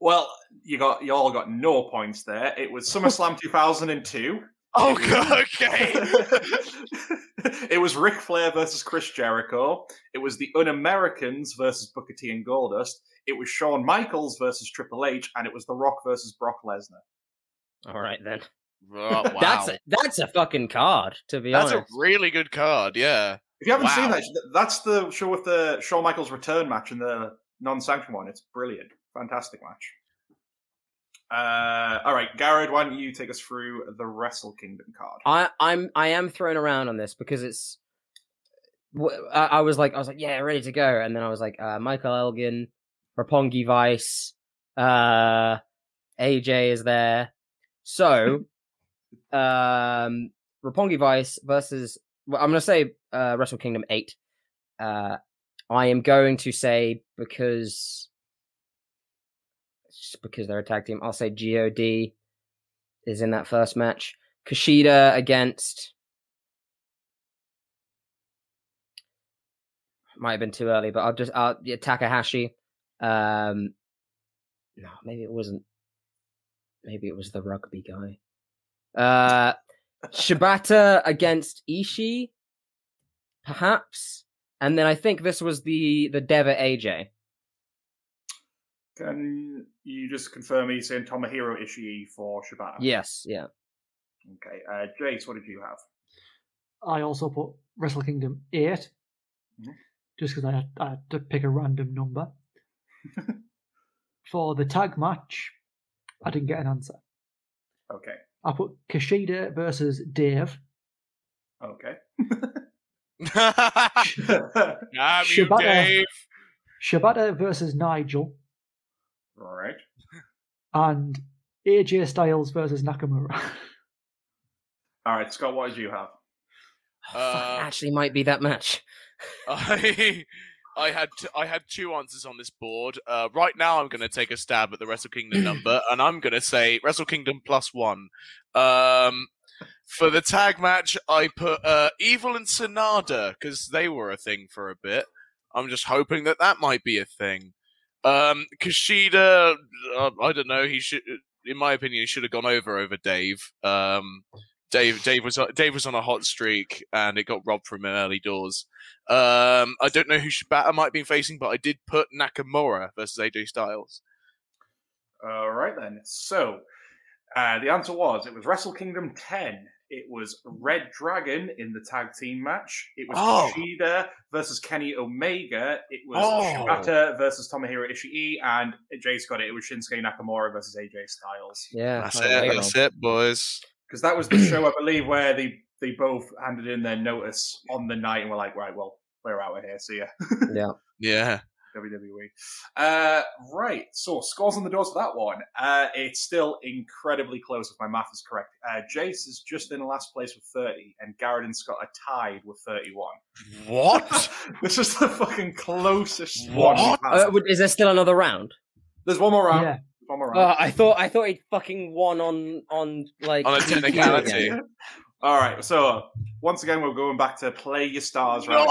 well, you got you all got no points there. It was SummerSlam <laughs> 2002. Oh, God, okay. <laughs> it was Ric Flair versus Chris Jericho. It was the Un-Americans versus Booker T and Goldust. It was Shawn Michaels versus Triple H, and it was The Rock versus Brock Lesnar. All right then. Oh, <laughs> wow. That's a, that's a fucking card to be honest. That's a really good card, yeah. If you haven't seen that, that's the show with the Shawn Michaels return match and the non-sanctioned one. It's brilliant, fantastic match. Uh, all right, Garrod, why don't you take us through the Wrestle Kingdom card? I I'm I am thrown around on this because it's. I, I was like I was like yeah ready to go and then I was like uh, Michael Elgin, Roppongi Vice, uh, AJ is there, so <laughs> um Roppongi Vice versus well, I'm gonna say uh, Wrestle Kingdom eight. Uh, I am going to say because because they're a tag team, I'll say God is in that first match. Kushida against might have been too early, but I'll just I'll yeah, Takahashi. Um, no, maybe it wasn't. Maybe it was the rugby guy. Uh, Shibata against Ishii, perhaps, and then I think this was the the Deva AJ. Can you just confirm he's saying Tomohiro Ishii for Shibata? Yes, yeah. Okay. Uh, Jace, what did you have? I also put Wrestle Kingdom 8, Mhm. just because I, had- I had to pick a random number. <laughs> For the tag match, I didn't get an answer. Okay. I put Kushida versus Dave. Okay. <laughs> Damn you, Shibata. Dave. Shibata versus Nigel. All right. And AJ Styles versus Nakamura. All right, Scott, what did you have? Fuck, Uh, actually, might be that match. I <laughs> <laughs> I had t- I had two answers on this board. Uh, right now, I'm going to take a stab at the Wrestle Kingdom <clears throat> number, and I'm going to say Wrestle Kingdom plus one. Um, for the tag match, I put uh, Evil and Sanada because they were a thing for a bit. I'm just hoping that that might be a thing. Um, Kushida, uh, I don't know. He should, in my opinion, he should have gone over over Dave. Um, Dave, Dave was Dave was on a hot streak, and it got robbed from him early doors. Um, I don't know who Shibata might be facing, but I did put Nakamura versus AJ Styles. All right then. So uh, the answer was it was Wrestle Kingdom 10. It was Red Dragon in the tag team match. It was Oh. Kushida versus Kenny Omega. It was Oh. Shibata versus Tomohiro Ishii, and Jace got it. It was Shinsuke Nakamura versus AJ Styles. Yeah, That's it. there you That's it, boys. Because that was the show, I believe, where they they both handed in their notice on the night and were like, right, well, we're out of here. See ya. <laughs> Yeah. Yeah. WWE. Uh, right, so scores on the doors for that one. Uh, it's still incredibly close if my math is correct. Uh, Jace is just in last place with 30, and Garrod and Scott are tied with 31. What? <laughs> this is the fucking closest What? one. Uh, is there still another round? There's one more round. Yeah. There's One more. Uh, I thought I thought he'd fucking won on on like On a technicality. All right, so once again, we're going back to play your stars. No!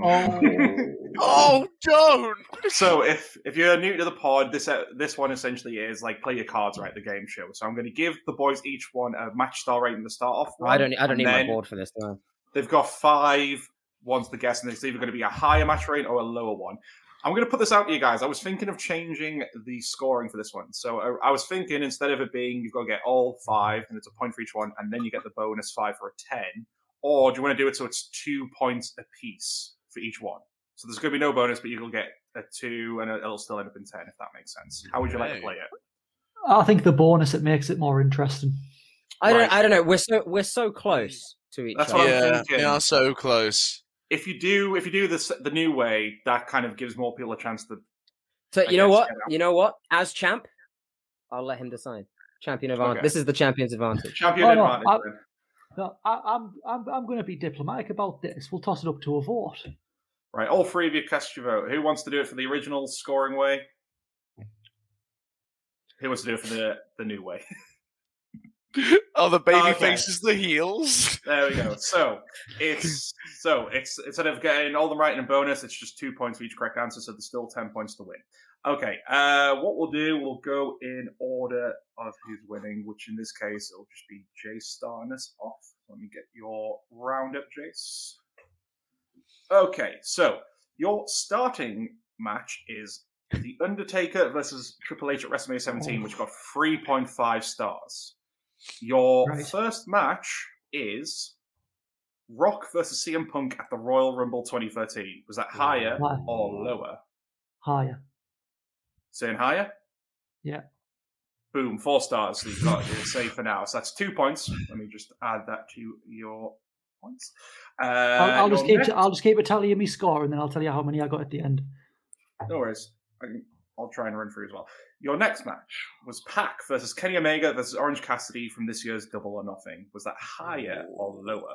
round <laughs> again. Oh, don't! So if if you're new to the pod, this uh, this one essentially is like play your cards right, the game show. So I'm going to give the boys each one a match star rating to start off. I don't I don't need my board for this. No. They've got five ones to guess, and it's either going to be a higher match rate or a lower one. I'm going to put this out to you guys. I was thinking of changing the scoring for this one. So uh, I was thinking instead of it being you've got to get all five, and it's a point for each one, and then you get the bonus five for a ten, or do you want to do it so it's two points apiece for each one? So there's going to be no bonus, but you'll get a two, and it'll still end up in ten if that makes sense. How would you like to play it? I think the bonus it makes it more interesting. I don't Right. I don't know. We're so we're so close to each That's other. what I'm Yeah, thinking. they are so close. If you do, if you do this the new way, that kind of gives more people a chance to. So I you know guess, what? you know. What? As champ, I'll let him decide. Champion advantage. Okay. This is the champion's advantage. Champion Oh, no, advantage. I, no, I, i'm I'm I'm going to be diplomatic about this. We'll toss it up to a vote. Right, all three of you cast your vote. Who wants to do it for the original scoring way? Who wants to do it for the the new way? <laughs> Are the baby Okay. faces the heels? There we go. <laughs> So it's so it's instead of getting all the right and bonus, it's just two points for each correct answer. So there's still ten points to win. Okay. Uh, what we'll do, we'll go in order of who's winning, which in this case it'll just be Jace starting us off. Let me get your roundup, Jace. Okay, so your starting match is The Undertaker versus Triple H at WrestleMania 17, which got 3.5 stars. Your Right. first match is Rock versus CM Punk at the Royal Rumble 2013. Was that higher High. or lower? Higher. Saying higher? Yeah. Boom, four stars. So you've got it safe for now. So that's two points. Let me just add that to your points. Uh, I'll, I'll just keep next- I'll just keep a tally of my score, and then I'll tell you how many I got at the end. No worries. I can, I'll try and run through as well. Your next match was Pac versus Kenny Omega versus Orange Cassidy from this year's Double or Nothing. Was that higher or lower?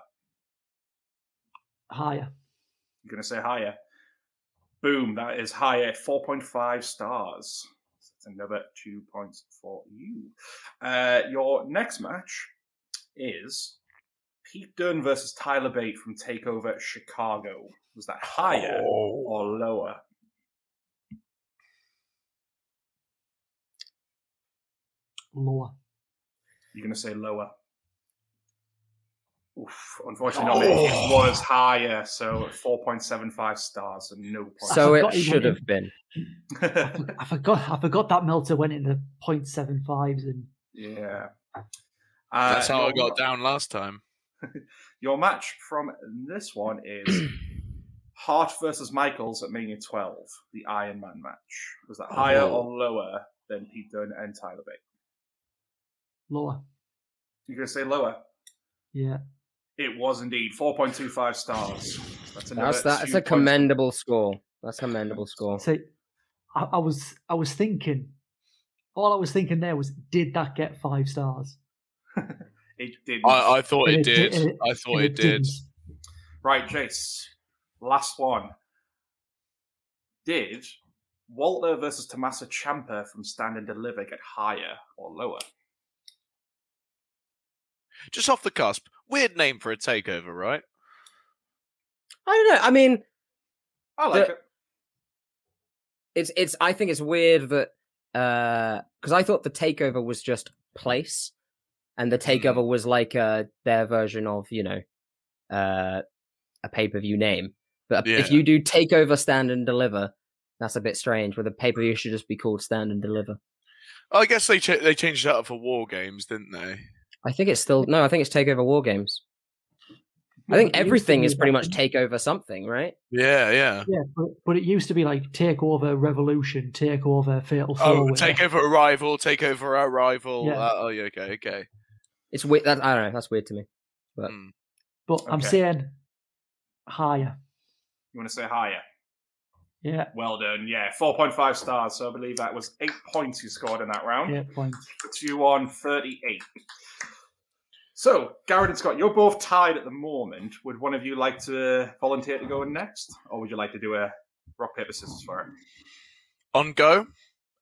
Higher. You're going to say higher. Boom, that is higher. 4.5 stars. That's another two points for you. Uh, your next match is Pete Dunne versus Tyler Bate from TakeOver Chicago. Was that higher Oh. or lower? Lower. You're going to say lower. Oof, unfortunately, not. It was higher, so 4.75 stars and no points. So it should have been. <laughs> I forgot. I forgot that Meltzer went into point seven fives and yeah. Uh, That's how I your- got down last time. <laughs> Your match from this one is <clears throat> Hart versus Michaels at Mania 12, the Iron Man match. Was that higher Oh. or lower than Pete Dunne and Tyler Bate? Lower. You're going to say lower? Yeah. It was indeed 4.25 stars. That's, another That's that's two a points. commendable score. That's a commendable score. See, I, I was I was thinking. All I was thinking there was, did that get five stars? <laughs> It did. I, I thought it it did. di- and it- I thought and it did. didn't. Right, Jace. Last one. Did Walter versus Tommaso Ciampa from Stand and Deliver get higher or lower? Just off the cusp. Weird name for a takeover, right? I don't know. I mean, I like The- it. it's it's. I think it's weird that because I thought the takeover was just place, and the takeover was like uh, their version of you know uh, a pay per view name. But if you do takeover, stand and deliver, that's a bit strange. Where the pay per view should just be called stand and deliver. I guess they cha- they changed it up for war games, didn't they? I think it's still no. I think it's takeover war games. I think but it used to everything is pretty like- much takeover something, right? Yeah, yeah. Yeah, but, but it used to be like takeover revolution, takeover fatal Oh, four. takeover arrival, takeover arrival. Yeah. Uh, oh, yeah, okay, okay. It's weird. That I don't know. That's weird to me. But Hmm. But I'm saying higher. You want to say higher? Yeah, Well done. Yeah, 4.5 stars. So I believe that was eight points you scored in that round. yeah, points. Puts you on 38. So, Garrod and Scott, you're both tied at the moment. Would one of you like to volunteer to go in next? Or would you like to do a rock, paper, scissors for it? On go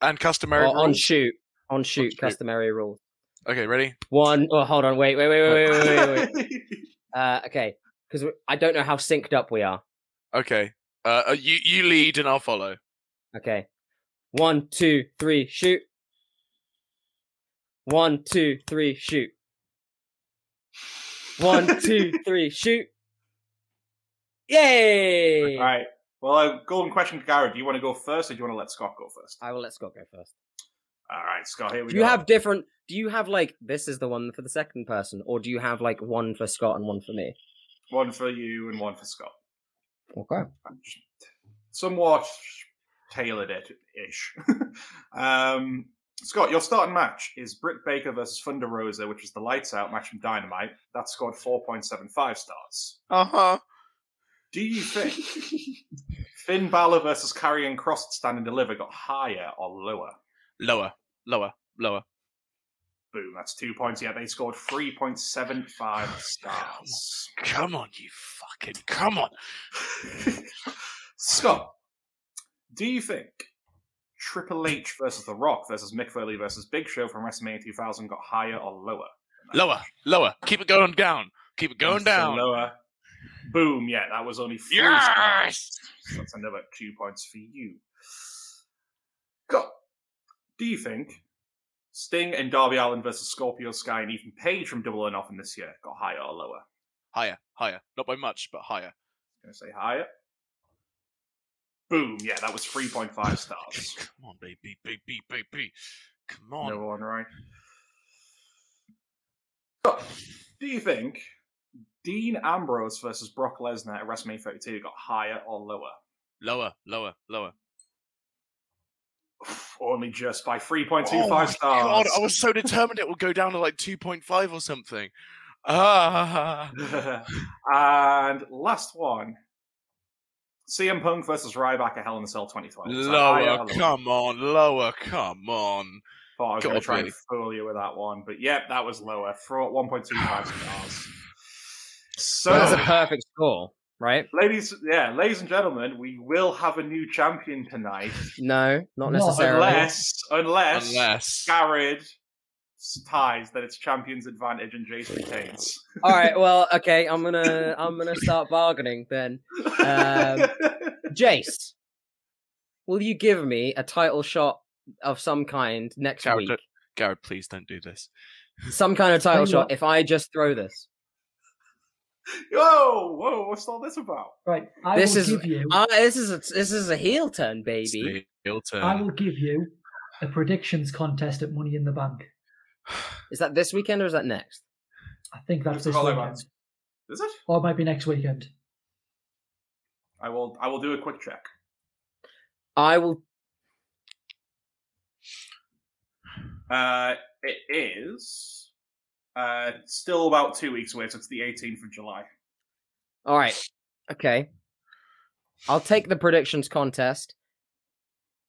and customary Or on shoot. On shoot, shoot. customary rule. Okay, ready? One. Oh, hold on. Wait, wait, wait, wait, wait, wait, wait. wait. <laughs> Uh, okay, because I don't know how synced up we are. Okay. Uh, uh, you you lead and I'll follow. Okay. One, two, three, shoot. One, two, three, shoot. One, two, <laughs> three, shoot. Yay! All right. Well, uh, golden question to Garrod. Do you want to go first or do you want to let Scott go first? I will let Scott go first. All right, Scott, here we Do go. you have different? Do you have like this is the one for the second person, or do you have like one for Scott and one for me? one for you and one for Scott. Okay. Somewhat tailored it ish. <laughs> um, Scott, your starting match is Britt Baker versus Thunder Rosa, which is the lights out match from Dynamite. That scored 4.75 stars. Uh huh. Do you think <laughs> Finn Balor versus Karrion Kross at Stand and Deliver got higher or lower? Lower, lower, lower. Boom, that's two points. Yeah, they scored 3.75 stars. Come on, you fucking come on. <laughs> Scott, do you think Triple H versus The Rock versus Mick Foley versus Big Show from WrestleMania 2000 got higher or lower? Lower, lower. Keep it going down. Keep it going down. Lower. Boom. Yeah, that was only three Yes! stars. So that's another two points for you. Scott, do you think Sting and Darby Allin versus Scorpio Sky and Ethan Page from Double or Nothing this year got higher or lower? Higher, higher. Not by much, but higher. Gonna say higher. Boom. Yeah, that was 3.5 stars. <laughs> Come on, baby, baby, baby. Come on. No one, right? So, do you think Dean Ambrose versus Brock Lesnar at WrestleMania 32 got higher or lower? Lower, lower, lower. Only just by 3.25 Oh stars. God, I was so determined it would go down to like 2.5 or something. <laughs> Ah. and last one. CM Punk versus Ryback at Hell in a Cell 2012. Is that higher or Lower, lower? come on, lower, come on. Thought I was going to try and fool you with that one, but yep, that was lower. For 1.25 <sighs> stars. So, So that's a perfect score, right? ladies, yeah, ladies and gentlemen, we will have a new champion tonight, <laughs> No, not Not necessarily. unless unless, Unless. Garrod ties that it's champion's advantage and Jace retains. <laughs> All right. Well, okay. I'm gonna I'm gonna start bargaining then. Um, <laughs> Jace, will you give me a title shot of some kind next Garrod, week? don't- Garrod, please don't do this. Some kind of title shot if I just throw this. Whoa, whoa, what's all this about? Right, I This will is- give you. Uh, this is a, this is a heel turn, baby. the heel turn. I will give you a predictions contest at Money in the Bank. <sighs> Is that this weekend or is that next? I think that's Mr. this Hollow weekend, Mans. Is it? or it might be next weekend. I will. I will do a quick check. I will. Uh, it is uh, still about two weeks away, so it's the 18th of July. All right. Okay. I'll take the predictions contest,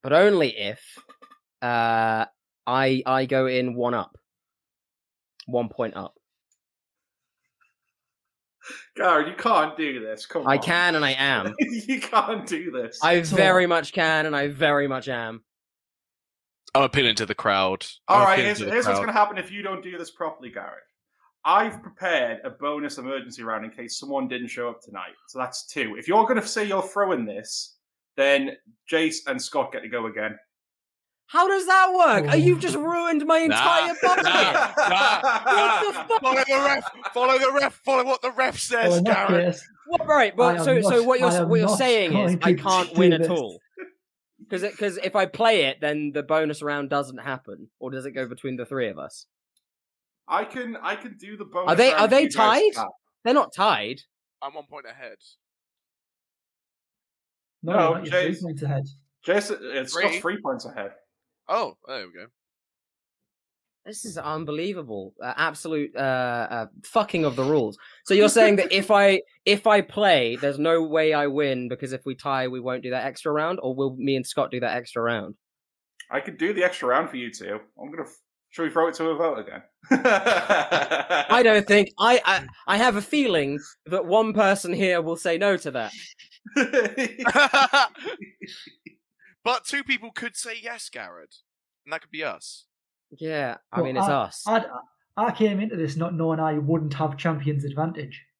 but only if uh I I go in one up, one point up. Garrett, you can't do this. Come on. I can and I <laughs> am. you can't do this. I So- very much can and I very much am. I'm appealing to the crowd. All I'm right, appealing here's, to here's what's going to happen if you don't do this properly, Garrod. I've prepared a bonus emergency round in case someone didn't show up tonight. So that's two. If you're going to say you're throwing this, then Jace and Scott get to go again. How does that work? Oh. Uh, You've just ruined my entire Nah, budget. nah, nah, What the fuck? Follow the ref. Follow the ref. Follow what the ref says, in that Garrod. case, What, right, I but am so so what you're what you're saying is I can't do win at all. Because because if I play it, then the bonus round doesn't happen, or does it go between the three of us? I can I can do the bonus. Are they- round are they tied? They're not tied. I'm one point ahead. no, No, you're not, you're three Jace. points ahead. Jace, Scott's Three. three points ahead. Oh, oh there we go. This is unbelievable. Uh, absolute uh, uh, fucking of the rules. So you're saying that if I if I play, there's no way I win because if we tie, we won't do that extra round, or will me and Scott do that extra round? I could do the extra round for you two. I'm gonna. Should we throw it to a vote again? I don't <laughs> think I, I I have a feeling that one person here will say no to that. <laughs> <laughs> but two people could say yes, Garrod, and that could be us. Yeah, I Well, mean it's I- us. I'd, I came into this not knowing I wouldn't have champion's advantage. <sighs>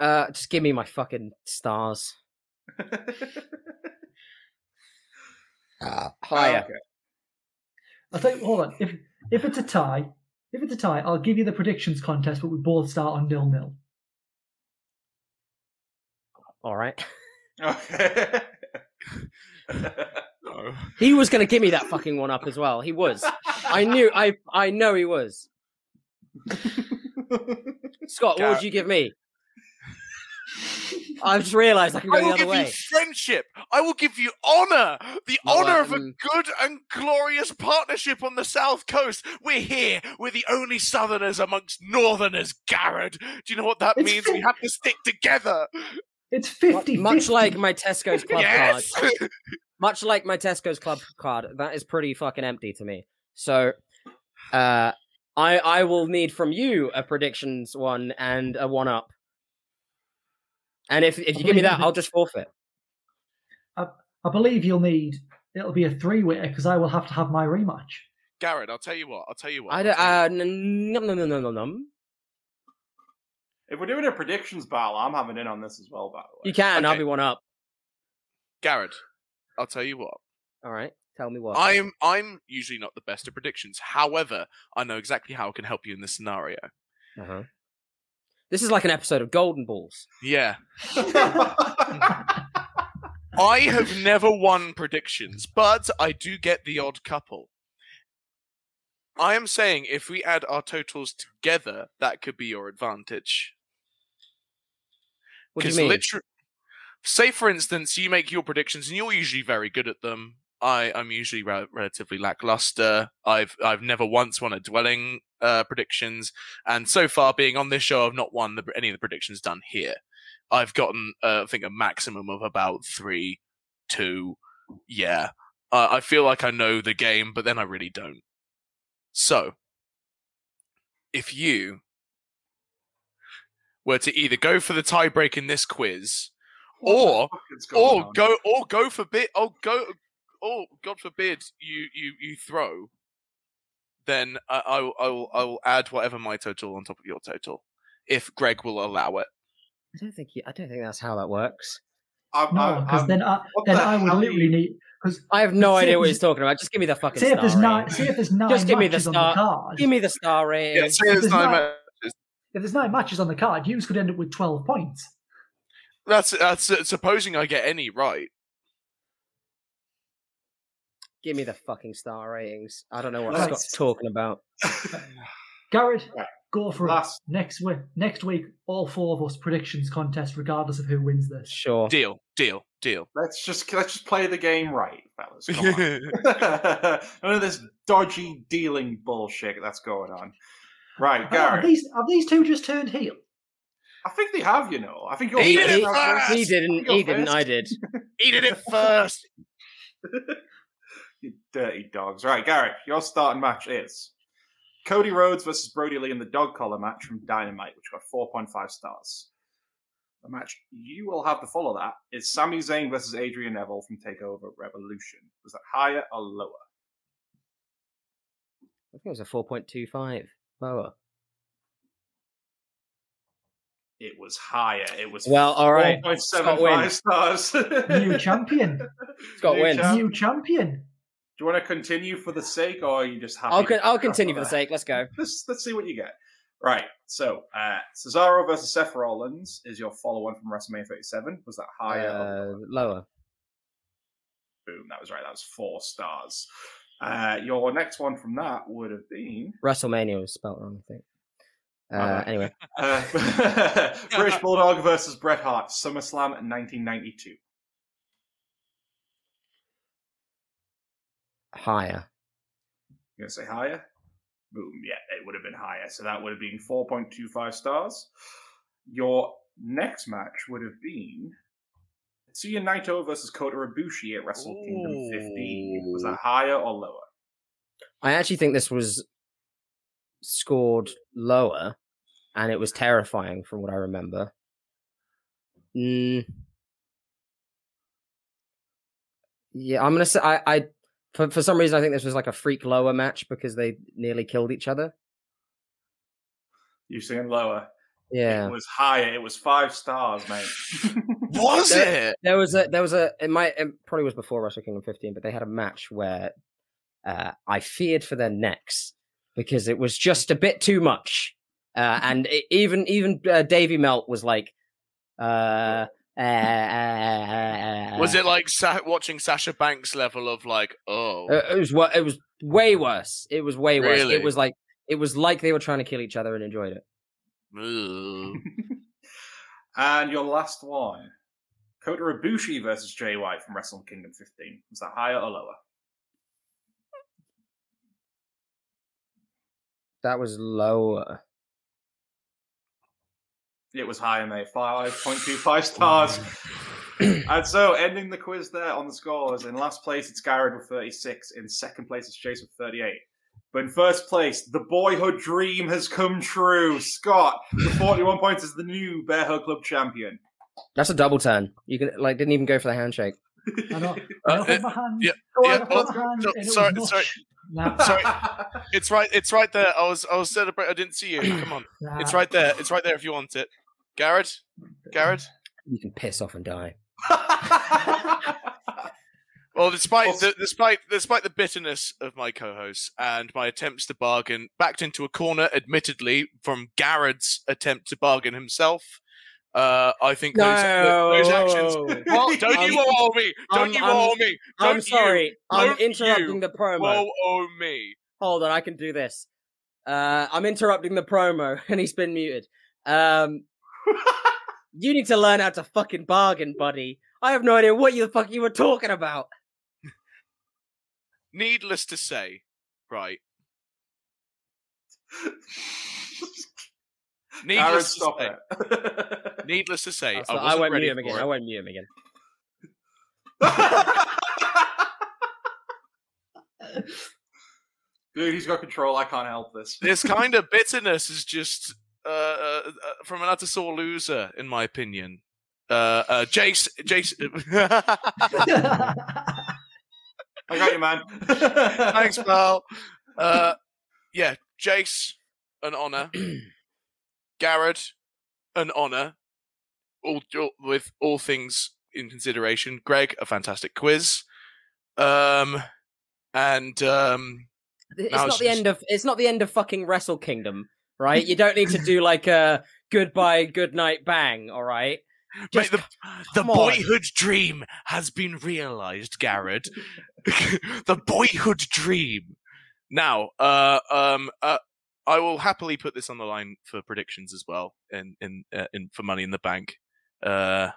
Uh, just give me my fucking stars. <laughs> Higher. Okay. I'll tell you, hold on. If if it's a tie, if it's a tie, I'll give you the predictions contest, but we both start on nil nil. All right. Okay. <laughs> <laughs> No. He was going to give me that fucking one up as well. He was. I knew. I I know he was. Scott, what would you give me? I've just realised I can go I the will give you friendship. I will give you honor. The No, honor I- of a mm. good and glorious partnership on the South Coast. We're here. We're the only Southerners amongst Northerners, Garrod. Do you know what that means? We have to stick together. It's 50 Much like my Tesco's club card. Yes. Much like my Tesco's club card, that is pretty fucking empty to me. So, uh, I I will need from you a predictions one and a one up. And if if you give me that, I'll just forfeit. I believe you'll need. It'll be a three way because I will have to have my rematch. Garrod, I'll tell you what. I'll tell you what. I don't. Uh, n- no, no, no, no, no, no. If we're doing a predictions battle, I'm having in on this as well. By the way, You can. I'll be one up. Garrod, I'll tell you what. All right. Tell me what. I'm I'm usually not the best at predictions. However, I know exactly how I can help you in this scenario. Uh-huh. This is like an episode of Golden Balls. Yeah. <laughs> I have never won predictions, but I do get the odd couple. I am saying if we add our totals together, that could be your advantage. What do you mean? literally, say for instance, you make your predictions and you're usually very good at them. I I'm usually re- relatively lackluster. I've I've never once won a dwelling uh, predictions, and so far being on this show, I've not won the, any of the predictions done here. I've gotten uh, I think a maximum of about three, two. Yeah, uh, I feel like I know the game, but then I really don't. So, if you were to either go for the tiebreak in this quiz, or or on? go or go forbid or go or God forbid you you you throw, then I, I will I will I will add whatever my total on top of your total, if Greg will allow it. I don't think. You, I don't think that's how that works. I'm, No, I'm- because then I then the I would literally you- need because I have no idea what he's talking about. Just give me the fucking say star if there's rating. nine say if there's nine Just give me the matches star- the. Give me the star rating. Yeah, say If there's there's nine not- matches. If there's nine matches on the card, Hughes could end up with twelve points. That's that's uh, supposing I get any right. Give me the fucking star ratings. I don't know what Right. Scott's talking about. <laughs> Garrod, go for Last- it. Next week, next week, all four of us predictions contest, regardless of who wins this. Sure. Deal, deal, deal. Let's just let's just play the game right, fellas. Come on. <laughs> <laughs> None of this dodgy dealing bullshit that's going on. Right, Ah, Have these have these two just turned heel? I think they have, you know. I think you're He did it I'm first! first. He didn't. He didn't. I did. <laughs> he did it first. <laughs> You dirty dogs. Right, Garrod, your starting match is Cody Rhodes versus Brodie Lee in the dog collar match from Dynamite, which got 4.5 stars. The match you will have to follow that is Sami Zayn versus Adrian Neville from Takeover Revolution. Was that higher or lower? I think it was a four point two five. Lower. It was higher. It was Well, all right. 4.75 stars. New champion. <laughs> Scott New wins. champ. New champion. Do you want to continue for the sake, or are you just happy? I'll con- I'll continue for the sake. Let's go. Let's let's see what you get. Right. So uh Cesaro versus Seth Rollins is your follow-on from WrestleMania 37. Was that higher? or Uh, lower? lower. Boom. That was right. That was four stars. Uh, your next one from that would have been WrestleMania was spelled wrong. I think. Uh, anyway, <laughs> uh, <laughs> British Bulldog versus Bret Hart, SummerSlam 1992. higher. You're gonna say higher? Boom. Yeah, it would have been higher. So that would have been 4.25 stars. Your next match would have been Tetsuya Naito versus Kota Ibushi at Wrestle Kingdom 15. Was that higher or lower? I actually think this was scored lower, and it was terrifying from what I remember. Mm. Yeah, I'm gonna say I, I for for some reason I think this was like a freak lower match because they nearly killed each other. You're saying lower. Yeah, It was higher. It was five stars, mate. <laughs> Was There- it? there was a there was a it might it probably was before Wrestle Kingdom 15, but they had a match where uh, I feared for their necks because it was just a bit too much, uh, <laughs> and it, even even uh, Davy Melt was like, uh, uh, uh, Was it like Sa- watching Sasha Banks level of like, oh, Uh, it was what it was way worse. It was way worse. Really? It was like it was like they were trying to kill each other and enjoyed it. <laughs> and your last one Kota Ibushi versus Jay White from Wrestle Kingdom 15. Was that higher or lower? That was lower. It was higher, mate. 5.25 <sighs> stars. <clears throat> and so, ending the quiz there on the scores. In last place, it's Garrod with 36. In second place, it's Jace with 38. But in first place, the boyhood dream has come true. Scott, with 41 points, is the new Bearhug Club champion. That's a double turn. You can like didn't even go for the handshake. I know. Uh, I offered my hand. yeah, Oh, yeah, oh, my hand, so- and it sorry, sorry. mush. Nah, <laughs> Sorry. it's right. It's right there. I was. I was celebrating. I didn't see you. <clears throat> Come on. nah. It's right there. It's right there. If you want it, Garrod. Garrod. You can piss off and die. <laughs> Well, despite the, despite despite the bitterness of my co-hosts and my attempts to bargain, backed into a corner, admittedly from Garrod's attempt to bargain himself. Uh, I think those, those actions. <laughs> Well, don't I'm- you owe me? Don't I'm- you I'm- owe me? Don't I'm sorry. I'm interrupting you the promo. You owe me. Hold on, I can do this. Uh, I'm interrupting the promo, <laughs> and he's been muted. Um, <laughs> you need to learn how to fucking bargain, buddy. I have no idea what you the fuck you were talking about. Needless to say, right. Garrod, Needless to stop say, it. <laughs> <laughs> needless to say, I, so I, won't ready mute him for again. it. I won't mute him again. <laughs> Dude, he's got control. I can't help this. this kind of bitterness is just uh, uh, uh, from an utter sore loser, in my opinion. Uh, uh, Jace, Jace, I got you, man. thanks, pal. Uh, yeah, Jace, an honor. <clears throat> Garrod, an honor. All, all with all things in consideration. Greg, a fantastic quiz. Um, and um, It's not the just- end of. It's not the end of fucking Wrestle Kingdom, right? You don't need to do <laughs> like a goodbye, good night, bang. All right. Mate, Just the, the boyhood dream has been realized, Garrod. <laughs> <laughs> the boyhood dream. Now, uh, um, uh, I will happily put this on the line for predictions as well, in in, uh, in for Money in the Bank. Uh,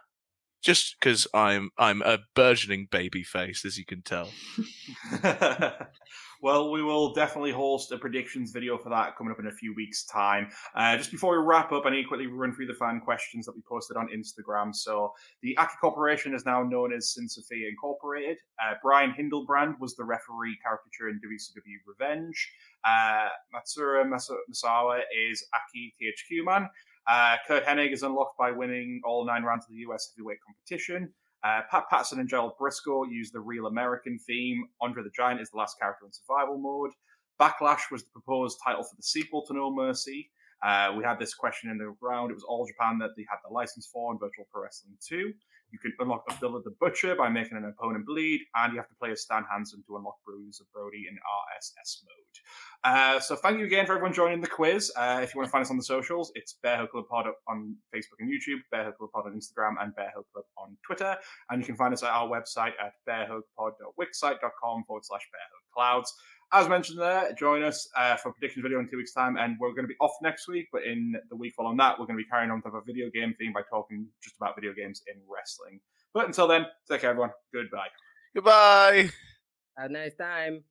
just because I'm I'm a burgeoning baby face, as you can tell. <laughs> <laughs> well, we will definitely host a predictions video for that coming up in a few weeks' time. Uh, just before we wrap up, I need to quickly run through the fan questions that we posted on Instagram. So, the Aki Corporation is now known as syn Sophia Incorporated. Uh, Brian Hildebrand was the referee caricature in WCW Revenge. Uh, Matsura Masa- Masawa is Aki THQ man. Uh, Curt Hennig is unlocked by winning all nine rounds of the US heavyweight competition. Uh, Pat Patterson and Gerald Brisco use the real American theme. Andre the Giant is the last character in survival mode. Backlash was the proposed title for the sequel to No Mercy. Uh, we had this question in the round. It was All Japan that they had the license for in Virtual Pro Wrestling 2. You can unlock Abdullah the Butcher by making an opponent bleed, and you have to play as Stan Hansen to unlock Bruiser Brody in RSS mode. Uh, so thank you again for everyone joining the quiz. Uh, if you want to find us on the socials, it's Bear Club Pod on Facebook and YouTube, Bear Club Pod on Instagram, and Bear Club on Twitter. And you can find us at our website at bearhugpod.wixsite.com forward slash bearhugclouds. As mentioned there, join us uh, for a predictions video in two weeks' time, and we're going to be off next week. But in the week following that, we're going to be carrying on with a video game theme by talking just about video games in wrestling. But until then, take care, everyone. Goodbye. Goodbye. Have a nice time.